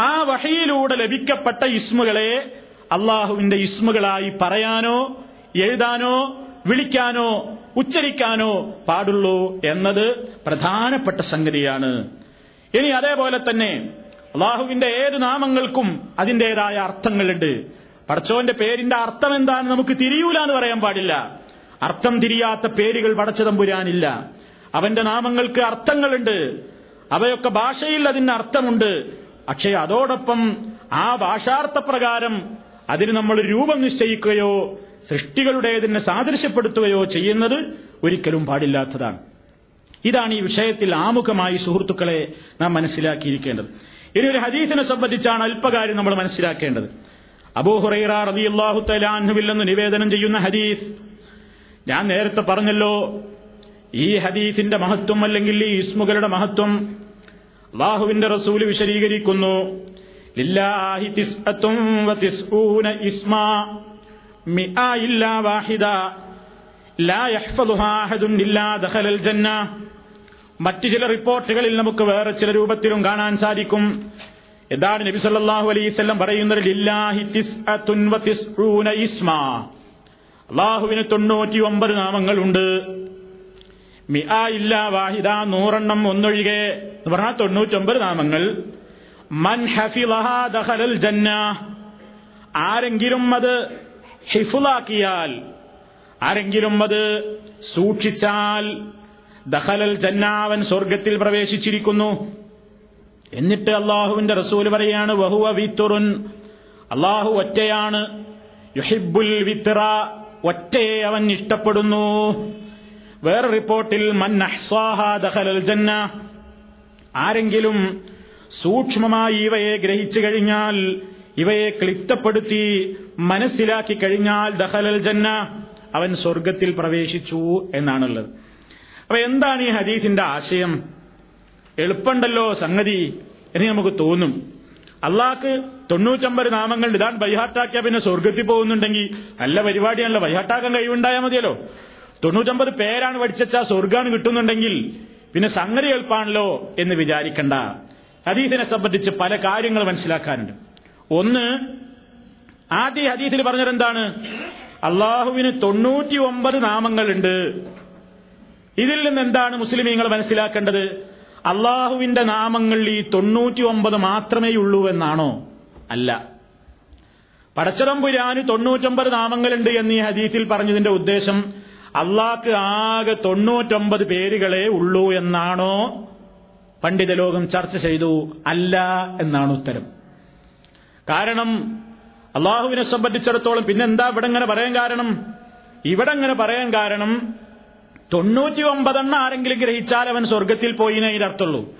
ആ വഹയിലൂടെ ലഭിക്കപ്പെട്ട ഇസ്മുകളെ അള്ളാഹുവിന്റെ ഇസ്മുകളായി പറയാനോ എഴുതാനോ വിളിക്കാനോ ഉച്ചരിക്കാനോ പാടുള്ളൂ എന്നത് പ്രധാനപ്പെട്ട സംഗതിയാണ്. ഇനി അതേപോലെ തന്നെ അള്ളാഹുവിന്റെ ഏത് നാമങ്ങൾക്കും അതിന്റെതായ അർത്ഥങ്ങളുണ്ട്. പടച്ചോന്റെ പേരിന്റെ അർത്ഥം എന്താണ് നമുക്ക് തിരിയൂല എന്ന് പറയാൻ പാടില്ല. അർത്ഥം തിരിയാത്ത പേരുകൾ പടച്ചതമ്പുരാനില്ല. അവന്റെ നാമങ്ങൾക്ക് അർത്ഥങ്ങളുണ്ട്. അവയൊക്കെ ഭാഷയിൽ അതിന് അർത്ഥമുണ്ട്. പക്ഷേ അതോടൊപ്പം ആ ഭാഷാർത്ഥ പ്രകാരം അതിന് നമ്മൾ രൂപം നിശ്ചയിക്കുകയോ സൃഷ്ടികളുടേതിനെ സാദൃശ്യപ്പെടുത്തുകയോ ചെയ്യുന്നത് ഒരിക്കലും പാടില്ലാത്തതാണ്. ഇതാണ് ഈ വിഷയത്തിൽ ആമുഖമായി സുഹൃത്തുക്കളെ നാം മനസ്സിലാക്കിയിരിക്കേണ്ടത്. ഇനി ഒരു ഹദീസിനെ സംബന്ധിച്ചാണ് അല്പകാര്യം നമ്മൾ മനസ്സിലാക്കേണ്ടത്. അബൂഹുറൈറ നിവേദനം ചെയ്യുന്ന ഹദീസ്. ഞാൻ നേരത്തെ പറഞ്ഞല്ലോ ഈ ഹദീസിന്റെ മഹത്വം അല്ലെങ്കിൽ ഈ ഇസ്മുകളുടെ മഹത്വം അള്ളാഹുവിന്റെ റസൂൽ വിശദീകരിക്കുന്നു. ഇസ്മാ മിആ ഇല്ലാ വാഹിദ. ലാ യഹ്ഫദുഹാ അഹദുൻ ഇല്ലാ ജന്ന. മറ്റു ചില റിപ്പോർട്ടുകളിൽ നമുക്ക് വേറെ ചില രൂപത്തിലും കാണാൻ സാധിക്കും. എന്താണ് നബി സല്ലാഹു അലൈഹി വസല്ലം പറയുന്നത് അള്ളാഹുവിന് തൊണ്ണൂറ്റി ഒമ്പത് നാമങ്ങളുണ്ട്. മിആ ഇല്ല വാഹിദ നൂറെണ്ണം ഒന്നൊഴികെ എന്ന് പറഞ്ഞാൽ തൊണ്ണൂറ്റൊമ്പത് നാമങ്ങൾ. മൻ ഹഫിളഹാ ദഖലൽ ജന്ന. ആരെങ്കിലും അത് ഹിഫുലാക്കിയാൽ ആരെങ്കിലും അത് സൂക്ഷിച്ചാൽ ദഹലൽ ജന്നാവൻ സ്വർഗത്തിൽ പ്രവേശിച്ചിരിക്കുന്നു. എന്നിട്ട് അള്ളാഹുവിന്റെ റസൂൽ പറയാണ് വഹുവ വിത്തുറുൻ. അള്ളാഹു ഒറ്റയാണ്. യുഹിബുൽ വിത്ര ഒറ്റയെ അവൻ ഇഷ്ടപ്പെടുന്നു. വേറെ റിപ്പോർട്ടിൽ മൻ ദഖലൽ ജന്ന. ആരെങ്കിലും സൂക്ഷ്മമായി ഇവയെ ഗ്രഹിച്ചു കഴിഞ്ഞാൽ ഇവയെ ക്ലിപ്തപ്പെടുത്തി മനസ്സിലാക്കി കഴിഞ്ഞാൽ ദഹലൽ ജന്ന അവൻ സ്വർഗത്തിൽ പ്രവേശിച്ചു എന്നാണുള്ളത്. അപ്പൊ എന്താണ് ഈ ഹദീസിന്റെ ആശയം? എളുപ്പമുണ്ടല്ലോ സംഗതി എന്ന് നമുക്ക് തോന്നും. അള്ളാഹ്ക്ക് തൊണ്ണൂറ്റമ്പത് നാമങ്ങൾ ഇതാണ് ബൈഹാട്ടാക്കിയ പിന്നെ സ്വർഗത്തിൽ പോകുന്നുണ്ടെങ്കിൽ നല്ല പരിപാടിയാണല്ലോ. ബൈഹാട്ടാക്കാൻ കഴിവുണ്ടായാൽ മതിയല്ലോ. തൊണ്ണൂറ്റമ്പത് പേരാണ് പഠിച്ചാൽ സ്വർഗാണ് കിട്ടുന്നുണ്ടെങ്കിൽ പിന്നെ സംഗതി എളുപ്പാണല്ലോ എന്ന് വിചാരിക്കണ്ട. ഹദീസിനെ സംബന്ധിച്ച് പല കാര്യങ്ങൾ മനസ്സിലാക്കാനുണ്ട്. ഒന്ന് ആദ്യ ഹദീസിൽ പറഞ്ഞത് എന്താണ് അള്ളാഹുവിന് തൊണ്ണൂറ്റി ഒമ്പത് നാമങ്ങളുണ്ട്. ഇതിൽ നിന്ന് എന്താണ് മുസ്ലിമീങ്ങൾ മനസ്സിലാക്കേണ്ടത്? അള്ളാഹുവിന്റെ നാമങ്ങൾ ഈ തൊണ്ണൂറ്റി ഒമ്പത് മാത്രമേ ഉള്ളൂ എന്നാണോ? അല്ല. പടച്ചതമ്പുരാന് തൊണ്ണൂറ്റൊമ്പത് നാമങ്ങളുണ്ട് എന്ന് ഈ ഹദീസിൽ പറഞ്ഞതിന്റെ ഉദ്ദേശം അള്ളാഹ്ക്ക് ആകെ തൊണ്ണൂറ്റൊമ്പത് പേരുകളെ ഉള്ളൂ എന്നാണോ പണ്ഡിത ലോകം ചർച്ച ചെയ്തു. അല്ല എന്നാണ് ഉത്തരം. കാരണം അള്ളാഹുവിനെ സംബന്ധിച്ചിടത്തോളം പിന്നെന്താ ഇവിടെ ഇങ്ങനെ പറയാൻ കാരണം? ഇവിടെ ഇങ്ങനെ പറയാൻ കാരണം തൊണ്ണൂറ്റി ഒമ്പതെണ്ണം ആരെങ്കിലും ഗ്രഹിച്ചാൽ അവൻ സ്വർഗത്തിൽ പോയിനേ ഇതിനർത്ഥമുള്ളൂ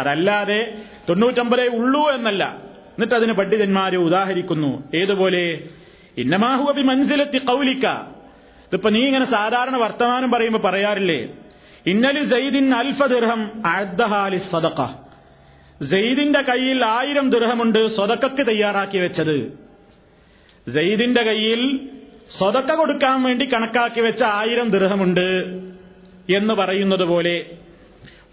അതല്ലാതെ തൊണ്ണൂറ്റൊമ്പതേ ഉള്ളൂ എന്നല്ല. എന്നിട്ട് അതിന് പണ്ഡിതന്മാരെ ഉദാഹരിക്കുന്നു. ഏതുപോലെ? ഇന്നമാഹുബി മനസ്സിലെത്തി കൗലിക്ക ഇതിപ്പോ നീ ഇങ്ങനെ സാധാരണ വർത്തമാനം പറയുമ്പോൾ പറയാറില്ലേ? ഇന്നലി സൈദിൻ അൽഫ ദിർഹം സദക്ക സെയ്ദിന്റെ കയ്യിൽ ആയിരം ദൃഹമുണ്ട് സ്വതക്കക്ക് തയ്യാറാക്കി വെച്ചത്. സെയ്ദിന്റെ കയ്യിൽ സ്വതക്ക കൊടുക്കാൻ വേണ്ടി കണക്കാക്കി വെച്ച ആയിരം ദൃഹമുണ്ട് എന്ന് പറയുന്നത് പോലെ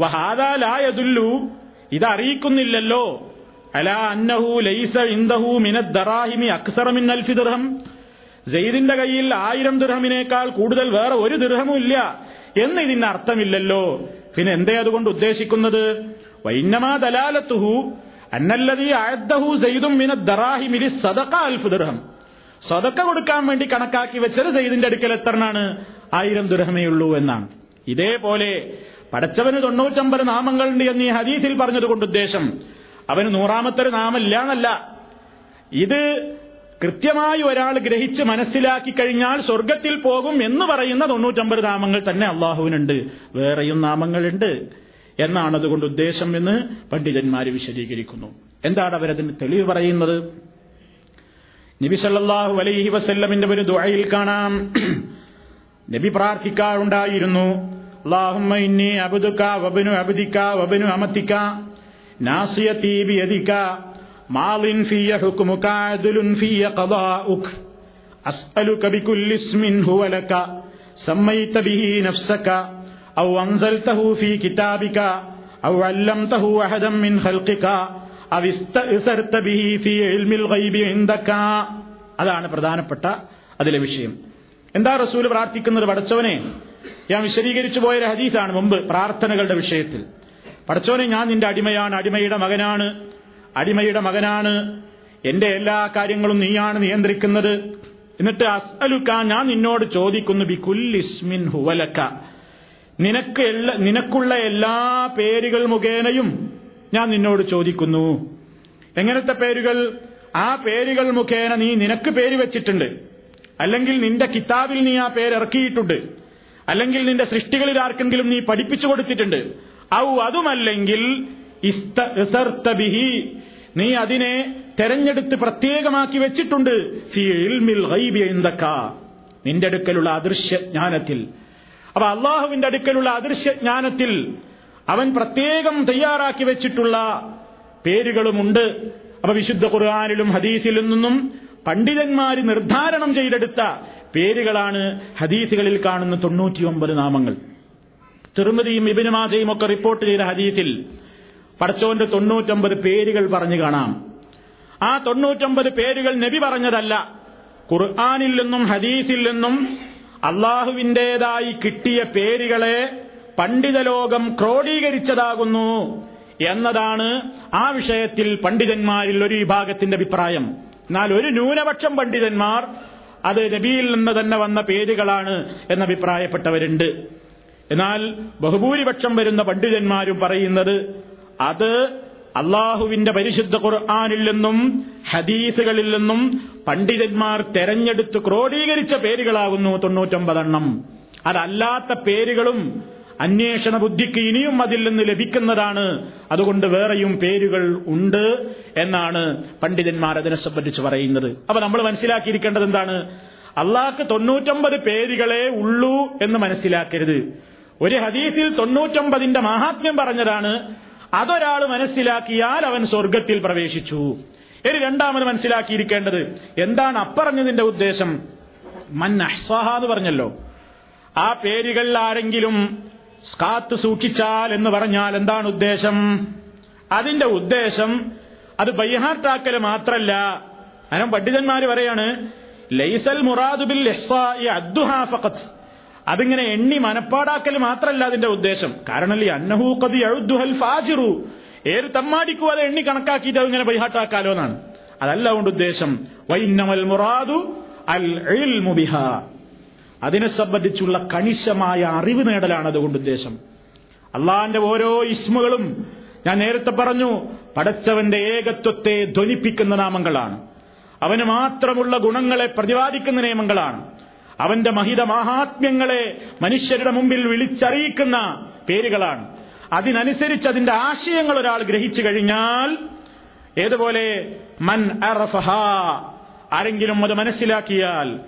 വഹാദാലായതുല്ലു ഇതറിയിക്കുന്നില്ലല്ലോ. അല അന്നഹു ലൈസ ഇന്ദഹു മിനദ് ദറാഹിമി അക്സറ മിൻ അൽഫി ദിർഹം. സെയ്ദിന്റെ കയ്യിൽ ആയിരം ദിർഹമിനേക്കാൾ കൂടുതൽ വേറെ ഒരു ദുർഹമില്ല എന്ന് ഇതിന് അർത്ഥമില്ലല്ലോ. പിന്നെ എന്തേ അതുകൊണ്ട് ഉദ്ദേശിക്കുന്നത്? വൈന്നമാ മിന സദക്ക ദർഹം. കൊടുക്കാൻ വേണ്ടി കണക്കാക്കി വെച്ചത് സെയ്ദിന്റെ അടുക്കൽ എത്രനാണ്? ആയിരം ദുരഹമേ ഉള്ളൂ എന്നാണ്. ഇതേപോലെ പടച്ചവന് തൊണ്ണൂറ്റമ്പത് നാമങ്ങളുണ്ട് എന്ന് ഈ ഹദീസിൽ പറഞ്ഞതുകൊണ്ട് ഉദ്ദേശം അവന് നൂറാമത്തെ ഒരു നാമല്ല എന്നല്ല. ഇത് കൃത്യമായി ഒരാൾ ഗ്രഹിച്ച് മനസ്സിലാക്കി കഴിഞ്ഞാൽ സ്വർഗത്തിൽ പോകും എന്ന് പറയുന്ന തൊണ്ണൂറ്റമ്പത് നാമങ്ങൾ തന്നെ അള്ളാഹുവിനുണ്ട്. വേറെയും നാമങ്ങളുണ്ട്. എന്നാണ് അതുകൊണ്ട് ഉദ്ദേശം എന്ന് പണ്ഡിതന്മാർ വിശദീകരിക്കുന്നു. എന്താണ് അവരതിന് തെളിവ് പറയുന്നത്? നബി സല്ലല്ലാഹു അലൈഹി വസല്ലമിന്റെ ഒരു ദുആയിൽ കാണാം. നബി പ്രാർത്ഥിക്കാറുണ്ടായിരുന്നു. അല്ലാഹുമ്മ ഇന്നി വബ്നു വബ്നു മാളിൻ ഫിയ ബിഹി നഫ്സക ഔ അൻസൽതഹു ഫീ കിതാബിക ഔ അല്ലംതഹു അഹദൻ മിൻ ഖൽഖിക ഔ ഇസ്തഅ്സർത ബിഹി ഫീ ഇൽമിൽ ഗൈബി ഇൻദക. അതാണ് പ്രധാനപ്പെട്ട അതിലെ വിഷയം. എന്താ റസൂൽ പ്രാർത്ഥിക്കുന്നത് പടച്ചവനെ? ഞാൻ വിശദീകരിച്ചു പോയൊരു ഹദീസാണ് മുമ്പ് പ്രാർത്ഥനകളുടെ വിഷയത്തിൽ. പടച്ചവനെ ഞാൻ നിന്റെ അടിമയാണ് അടിമയുടെ മകനാണ് അടിമയുടെ മകനാണ് എന്റെ എല്ലാ കാര്യങ്ങളും നീയാണ് നിയന്ത്രിക്കുന്നത്. എന്നിട്ട് അസ്അലുക്ക ഞാൻ നിന്നോട് ചോദിക്കുന്നു ബി ഹുവലക. ഹുവലക്ക നിനക്ക് എല്ലാ നിനക്കുള്ള എല്ലാ പേരുകൾ മുഖേനയും ഞാൻ നിന്നോട് ചോദിക്കുന്നു. എങ്ങനത്തെ പേരുകൾ? ആ പേരുകൾ മുഖേന നീ നിനക്ക് പേര് വെച്ചിട്ടുണ്ട്. അല്ലെങ്കിൽ നിന്റെ കിതാബിൽ നീ ആ പേര് ഇറക്കിയിട്ടുണ്ട്. അല്ലെങ്കിൽ നിന്റെ സൃഷ്ടികളിൽ ആർക്കെങ്കിലും നീ പഠിപ്പിച്ചു കൊടുത്തിട്ടുണ്ട്. ഔ അതുമല്ലെങ്കിൽ നീ അതിനെ തെരഞ്ഞെടുത്ത് പ്രത്യേകമാക്കി വെച്ചിട്ടുണ്ട്. നിന്റെ അടുക്കലുള്ള അദൃശ്യ ജ്ഞാനത്തിൽ. അപ്പൊ അള്ളാഹുവിന്റെ അടുക്കലുള്ള അദൃശ്യജ്ഞാനത്തിൽ അവൻ പ്രത്യേകം തയ്യാറാക്കി വെച്ചിട്ടുള്ള പേരുകളുമുണ്ട്. അപ്പൊ വിശുദ്ധ ഖുർആാനിലും ഹദീസിലും നിന്നും പണ്ഡിതന്മാർ നിർദ്ധാരണം ചെയ്തെടുത്ത പേരുകളാണ് ഹദീസുകളിൽ കാണുന്ന തൊണ്ണൂറ്റിയൊമ്പത് നാമങ്ങൾ. തിരുമതിയും ഇബിനുമാജയും ഒക്കെ റിപ്പോർട്ട് ചെയ്ത ഹദീസിൽ പടച്ചോന്റെ തൊണ്ണൂറ്റൊമ്പത് പേരുകൾ പറഞ്ഞു കാണാം. ആ തൊണ്ണൂറ്റൊമ്പത് പേരുകൾ നബി പറഞ്ഞതല്ല. ഖുർആാനിൽ നിന്നും ഹദീസിൽ നിന്നും അള്ളാഹുവിന്റെതായി കിട്ടിയ പേരുകളെ പണ്ഡിതലോകം ക്രോഡീകരിച്ചതാകുന്നു എന്നതാണ് ആ വിഷയത്തിൽ പണ്ഡിതന്മാരിൽ ഒരു വിഭാഗത്തിന്റെ അഭിപ്രായം. എന്നാൽ ഒരു ന്യൂനപക്ഷം പണ്ഡിതന്മാർ അത് നബിയിൽ നിന്ന് തന്നെ വന്ന പേരുകളാണ് എന്ന് അഭിപ്രായപ്പെട്ടവരുണ്ട് എന്നാൽ ബഹുഭൂരിപക്ഷം വരുന്ന പണ്ഡിതന്മാരും പറയുന്നത് അത് അള്ളാഹുവിന്റെ പരിശുദ്ധ ഖുർആാനിൽ നിന്നും ഹദീസുകളിൽ നിന്നും പണ്ഡിതന്മാർ തെരഞ്ഞെടുത്ത് ക്രോഡീകരിച്ച പേരുകളാകുന്നു തൊണ്ണൂറ്റൊമ്പതെണ്ണം. അതല്ലാത്ത പേരുകളും അന്വേഷണ ബുദ്ധിക്ക് ഇനിയും അതിൽ നിന്ന് ലഭിക്കുന്നതാണ്. അതുകൊണ്ട് വേറെയും പേരുകൾ ഉണ്ട് എന്നാണ് പണ്ഡിതന്മാർ അതിനെ സംബന്ധിച്ച് പറയുന്നത്. അപ്പൊ നമ്മൾ മനസ്സിലാക്കിയിരിക്കേണ്ടത് എന്താണ്? അള്ളാഹ്ക്ക് തൊണ്ണൂറ്റൊമ്പത് പേരുകളെ ഉള്ളൂ എന്ന് മനസ്സിലാക്കരുത്. ഒരു ഹദീസിൽ തൊണ്ണൂറ്റൊമ്പതിന്റെ മഹാത്മ്യം പറഞ്ഞതാണ് അതൊരാൾ മനസ്സിലാക്കിയാൽ അവൻ സ്വർഗത്തിൽ പ്രവേശിച്ചു. ഇനി രണ്ടാമത് മനസ്സിലാക്കിയിരിക്കേണ്ടത് എന്താണ് അപ്പറഞ്ഞതിന്റെ ഉദ്ദേശം? മൻ എന്ന് പറഞ്ഞല്ലോ. ആ പേരുകൾ ആരെങ്കിലും കാത്തു സൂക്ഷിച്ചാൽ എന്ന് പറഞ്ഞാൽ എന്താണ് ഉദ്ദേശം? അതിന്റെ ഉദ്ദേശം അത് ബൈഹാത്താക്കൽ മാത്രല്ല. അനം പണ്ഡിതന്മാര് പറയാണ് ലൈസൽ മുറാദുബിൽ അതിങ്ങനെ എണ്ണി മനപ്പാടാക്കൽ മാത്രല്ല അതിന്റെ ഉദ്ദേശം. കാരണം ഈ അന്നഹൂ കതി അഴുദ്ദുഹൽ ഫാജിറു. ഏത് തമ്മാടിക്കും അത് എണ്ണി കണക്കാക്കിയിട്ട് അതിങ്ങനെ പരിഹാട്ടാക്കാലോ എന്നാണ്. അതല്ല അതുകൊണ്ട് ഉദ്ദേശം. വൈന്നമൽ മുറാദു അൽ മുബിഹ ബിഹാ. അതിനെ സംബന്ധിച്ചുള്ള കണിശമായ അറിവ് നേടലാണ് അതുകൊണ്ട് ഉദ്ദേശം. അള്ളാന്റെ ഓരോ ഇസ്മുകളും ഞാൻ നേരത്തെ പറഞ്ഞു പടച്ചവന്റെ ഏകത്വത്തെ ധ്വനിപ്പിക്കുന്ന നാമങ്ങളാണ്. അവന് മാത്രമുള്ള ഗുണങ്ങളെ പ്രതിപാദിക്കുന്ന നിയമങ്ങളാണ്. അവന്റെ മഹിത മഹാത്മ്യങ്ങളെ മനുഷ്യരുടെ മുമ്പിൽ വിളിച്ചറിയിക്കുന്ന പേരുകളാണ്. അതിനനുസരിച്ച് അതിന്റെ ആശയങ്ങൾ ഒരാൾ ഗ്രഹിച്ചു കഴിഞ്ഞാൽ ഏതുപോലെ? മൻ അറഫഹ. ആരെങ്കിലും അത് മനസ്സിലാക്കിയാൽ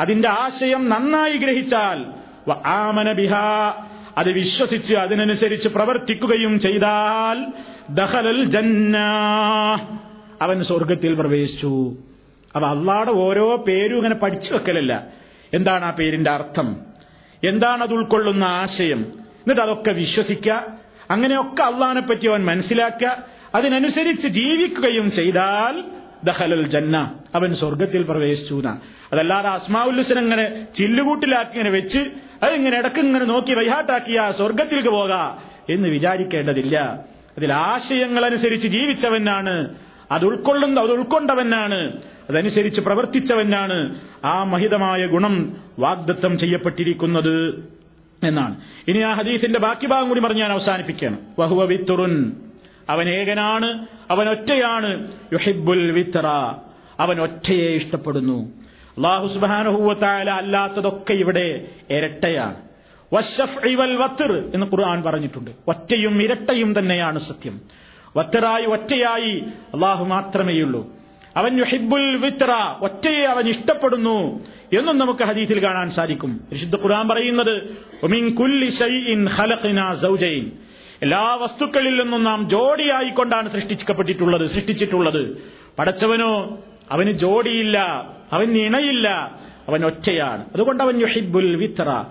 അതിന്റെ ആശയം നന്നായി ഗ്രഹിച്ചാൽ വആമന ബിഹാ. അത് വിശ്വസിച്ച് അതിനനുസരിച്ച് പ്രവർത്തിക്കുകയും ചെയ്താൽ ദഖലൽ ജന്ന. അവൻ സ്വർഗത്തിൽ പ്രവേശിച്ചു. അപ്പൊ അള്ളാടെ ഓരോ പേരും ഇങ്ങനെ പഠിച്ചു വെക്കലല്ല. എന്താണ് ആ പേരിന്റെ അർത്ഥം? എന്താണ് അത് ഉൾക്കൊള്ളുന്ന ആശയം? എന്നിട്ട് അതൊക്കെ വിശ്വസിക്കുക. അങ്ങനെയൊക്കെ അള്ളഹാനെ പറ്റി അവൻ മനസ്സിലാക്കുക. അതിനനുസരിച്ച് ജീവിക്കുകയും ചെയ്താൽ ദഹലൽ ജന്ന അവൻ സ്വർഗത്തിൽ പ്രവേശിച്ചു അതല്ലാതെ അസ്മാഉല്ലുസൻ ഇങ്ങനെ ചില്ലുകൂട്ടിലാക്കി ഇങ്ങനെ വെച്ച് അതിങ്ങനെ ഇടയ്ക്ക് ഇങ്ങനെ നോക്കി വൈഹാട്ടാക്കിയ സ്വർഗത്തിലേക്ക് പോകാ എന്ന് വിചാരിക്കേണ്ടതില്ല. അതിൽ ആശയങ്ങളനുസരിച്ച് ജീവിച്ചവനാണ് അത് ഉൾക്കൊള്ളുന്ന അത് ഉൾക്കൊണ്ടവനാണ്. അതനുസരിച്ച് പ്രവർത്തിച്ചവനാണ്. ആ മഹിതമായ ഗുണം വാഗ്ദത്തം ചെയ്യപ്പെട്ടിരിക്കുന്നത് എന്നാണ്. ഇനി ആ ഹദീസിന്റെ ബാക്കി ഭാഗം കൂടി പറഞ്ഞ് ഞാൻ അവസാനിപ്പിക്കുകയാണ്. വഹുവ വിത്തുറുൻ. അവൻ ഏകനാണ് അവൻ ഒറ്റയാണ്. യുഹിബുൽ വിത്ര അവൻ ഒറ്റയെ ഇഷ്ടപ്പെടുന്നു. അള്ളാഹു സുബാനുഹൂവത്തായ അല്ലാത്തതൊക്കെ ഇവിടെ ഇരട്ടയാണ്. വൽ വത്തിർ എന്ന് ഖുർആൻ പറഞ്ഞിട്ടുണ്ട്. ഒറ്റയും ഇരട്ടയും തന്നെയാണ് സത്യം. വത്തറായി ഒറ്റയായി അള്ളാഹു മാത്രമേയുള്ളൂ. അവൻ യുഹിബുൽ വിത്ര ഒറ്റയെ അവൻ ഇഷ്ടപ്പെടുന്നു എന്നും നമുക്ക് ഹദീസിൽ കാണാൻ സാധിക്കും. വിശുദ്ധ ഖുർആൻ പറയുന്നത് എല്ലാ വസ്തുക്കളിൽ നിന്നും നാം ജോഡിയായിക്കൊണ്ടാണ് സൃഷ്ടിക്കപ്പെട്ടിട്ടുള്ളത് സൃഷ്ടിച്ചിട്ടുള്ളത്. പടച്ചവനോ അവന് ജോഡിയില്ല അവൻ ഇണയില്ല അവൻ ഒറ്റയാണ്. അതുകൊണ്ട് അവൻ യുഹിബുൽ വിത്ര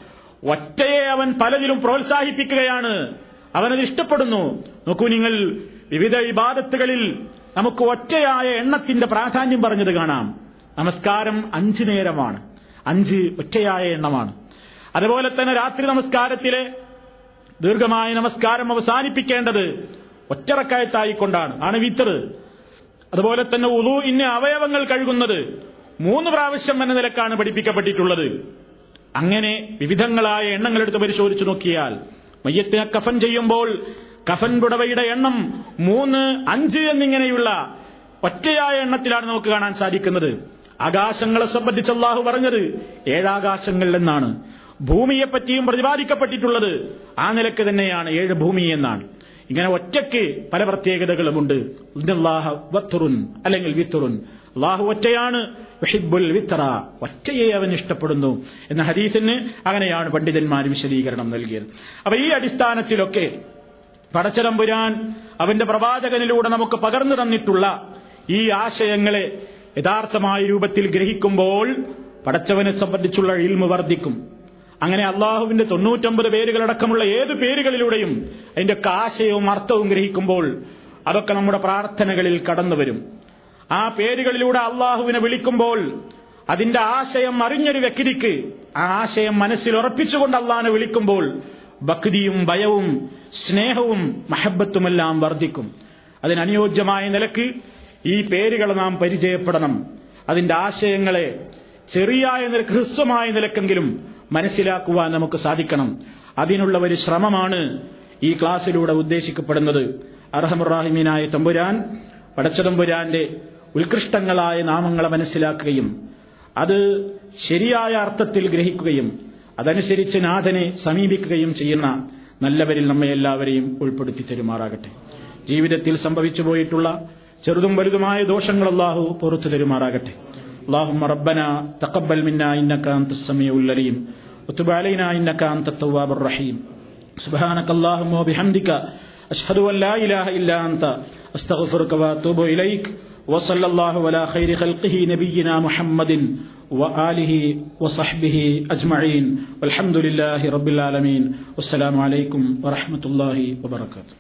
ഒറ്റയെ അവൻ പലതിലും പ്രോത്സാഹിപ്പിക്കുകയാണ്. അവനത് ഇഷ്ടപ്പെടുന്നു. നോക്കൂ നിങ്ങൾ വിവിധ വിവാദത്തുകളിൽ നമുക്ക് ഒറ്റയായ എണ്ണത്തിന്റെ പ്രാധാന്യം പറഞ്ഞത് കാണാം. നമസ്കാരം അഞ്ച് നേരമാണ്. അഞ്ച് ഒറ്റയായ എണ്ണമാണ്. അതുപോലെ തന്നെ രാത്രി നമസ്കാരത്തിലെ ദീർഘമായ നമസ്കാരം അവസാനിപ്പിക്കേണ്ടത് ഒറ്ററക്കായത്തായിക്കൊണ്ടാണ്. ആണ് വിത്തറ്. അതുപോലെ തന്നെ ഉളു ഇന്ന അവയവങ്ങൾ കഴുകുന്നത് മൂന്ന് പ്രാവശ്യം എന്ന നിലക്കാണ് പഠിപ്പിക്കപ്പെട്ടിട്ടുള്ളത്. അങ്ങനെ വിവിധങ്ങളായ എണ്ണങ്ങളെടുത്ത് പരിശോധിച്ചു നോക്കിയാൽ മയ്യത്തിനെ കഫൻ ചെയ്യുമ്പോൾ കഫൻ പുടവയുടെ എണ്ണം മൂന്ന് അഞ്ച് എന്നിങ്ങനെയുള്ള ഒറ്റയായ എണ്ണത്തിലാണ് നമുക്ക് കാണാൻ സാധിക്കുന്നത്. ആകാശങ്ങളെ സംബന്ധിച്ച് അള്ളാഹു പറഞ്ഞത് ഏഴാകാശങ്ങൾ എന്നാണ്. ഭൂമിയെപ്പറ്റിയും പ്രതിപാദിക്കപ്പെട്ടിട്ടുള്ളത് ആ നിലയ്ക്ക് തന്നെയാണ് ഏഴ് ഭൂമി എന്നാണ്. ഇങ്ങനെ ഒറ്റയ്ക്ക് പല പ്രത്യേകതകളുമുണ്ട് അല്ലെങ്കിൽ വിത്തുറുൻ അള്ളാഹു ഒറ്റയാണ്. ഒറ്റയെ അവൻ ഇഷ്ടപ്പെടുന്നു. എന്ന ഹദീസിന് അങ്ങനെയാണ് പണ്ഡിതന്മാർ വിശദീകരണം നൽകിയത്. അപ്പൊ ഈ അടിസ്ഥാനത്തിലൊക്കെ പടച്ചതമ്പുരാൻ അവന്റെ പ്രവാചകനിലൂടെ നമുക്ക് പകർന്നു തന്നിട്ടുള്ള ഈ ആശയങ്ങളെ യഥാർത്ഥമായ രൂപത്തിൽ ഗ്രഹിക്കുമ്പോൾ പടച്ചവനെ സംബന്ധിച്ചുള്ള ഇൽമു വർദ്ധിക്കും. അങ്ങനെ അള്ളാഹുവിന്റെ തൊണ്ണൂറ്റൊമ്പത് പേരുകളടക്കമുള്ള ഏത് പേരുകളിലൂടെയും അതിന്റെ ഒക്കെ ആശയവും അർത്ഥവും ഗ്രഹിക്കുമ്പോൾ അതൊക്കെ നമ്മുടെ പ്രാർത്ഥനകളിൽ കടന്നു വരും. ആ പേരുകളിലൂടെ അള്ളാഹുവിനെ വിളിക്കുമ്പോൾ അതിന്റെ ആശയം അറിഞ്ഞൊരു വ്യക്തിക്ക് ആ ആശയം മനസ്സിൽ ഉറപ്പിച്ചുകൊണ്ട് അള്ളാഹിനെ വിളിക്കുമ്പോൾ ഭക്തിയും ഭയവും സ്നേഹവും മഹബത്തുമെല്ലാം വർദ്ധിക്കും. അതിനനുയോജ്യമായ നിലയ്ക്ക് ഈ പേരുകൾ നാം പരിചയപ്പെടണം. അതിന്റെ ആശയങ്ങളെ ചെറിയായ നിലയ്ക്ക് ഹ്രസ്വമായ നിലക്കെങ്കിലും മനസ്സിലാക്കുവാൻ നമുക്ക് സാധിക്കണം. അതിനുള്ള ഒരു ശ്രമമാണ് ഈ ക്ലാസ്സിലൂടെ ഉദ്ദേശിക്കപ്പെടുന്നത്. അർഹമുറാഹിമീനായ തമ്പുരാൻ പടച്ചതമ്പുരാന്റെ ഉത്കൃഷ്ടങ്ങളായ നാമങ്ങളെ മനസ്സിലാക്കുകയും അത് ശരിയായ അർത്ഥത്തിൽ ഗ്രഹിക്കുകയും അതനുസരിച്ച് നാഥനെ സമീപിക്കുകയും ചെയ്യുന്ന നല്ലവരിൽ നമ്മെ എല്ലാവരെയും ഉൾപ്പെടുത്തി തരുമാറാകട്ടെ ജീവിതത്തിൽ സംഭവിച്ചു പോയിട്ടുള്ള ചെറുതും വലുതുമായ ദോഷങ്ങൾ അള്ളാഹു പുറത്തു തരുമാറാകട്ടെ اللهم ربنا تقبل منا إنك أنت السميع العليم وتب علينا إنك أنت التواب الرحيم سبحانك اللهم وبحمدك أشهد أن لا إله إلا أنت أستغفرك وأتوب إليك وصلى الله على خير خلقه نبينا محمد وآله وصحبه أجمعين والحمد لله رب العالمين والسلام عليكم ورحمة الله وبركاته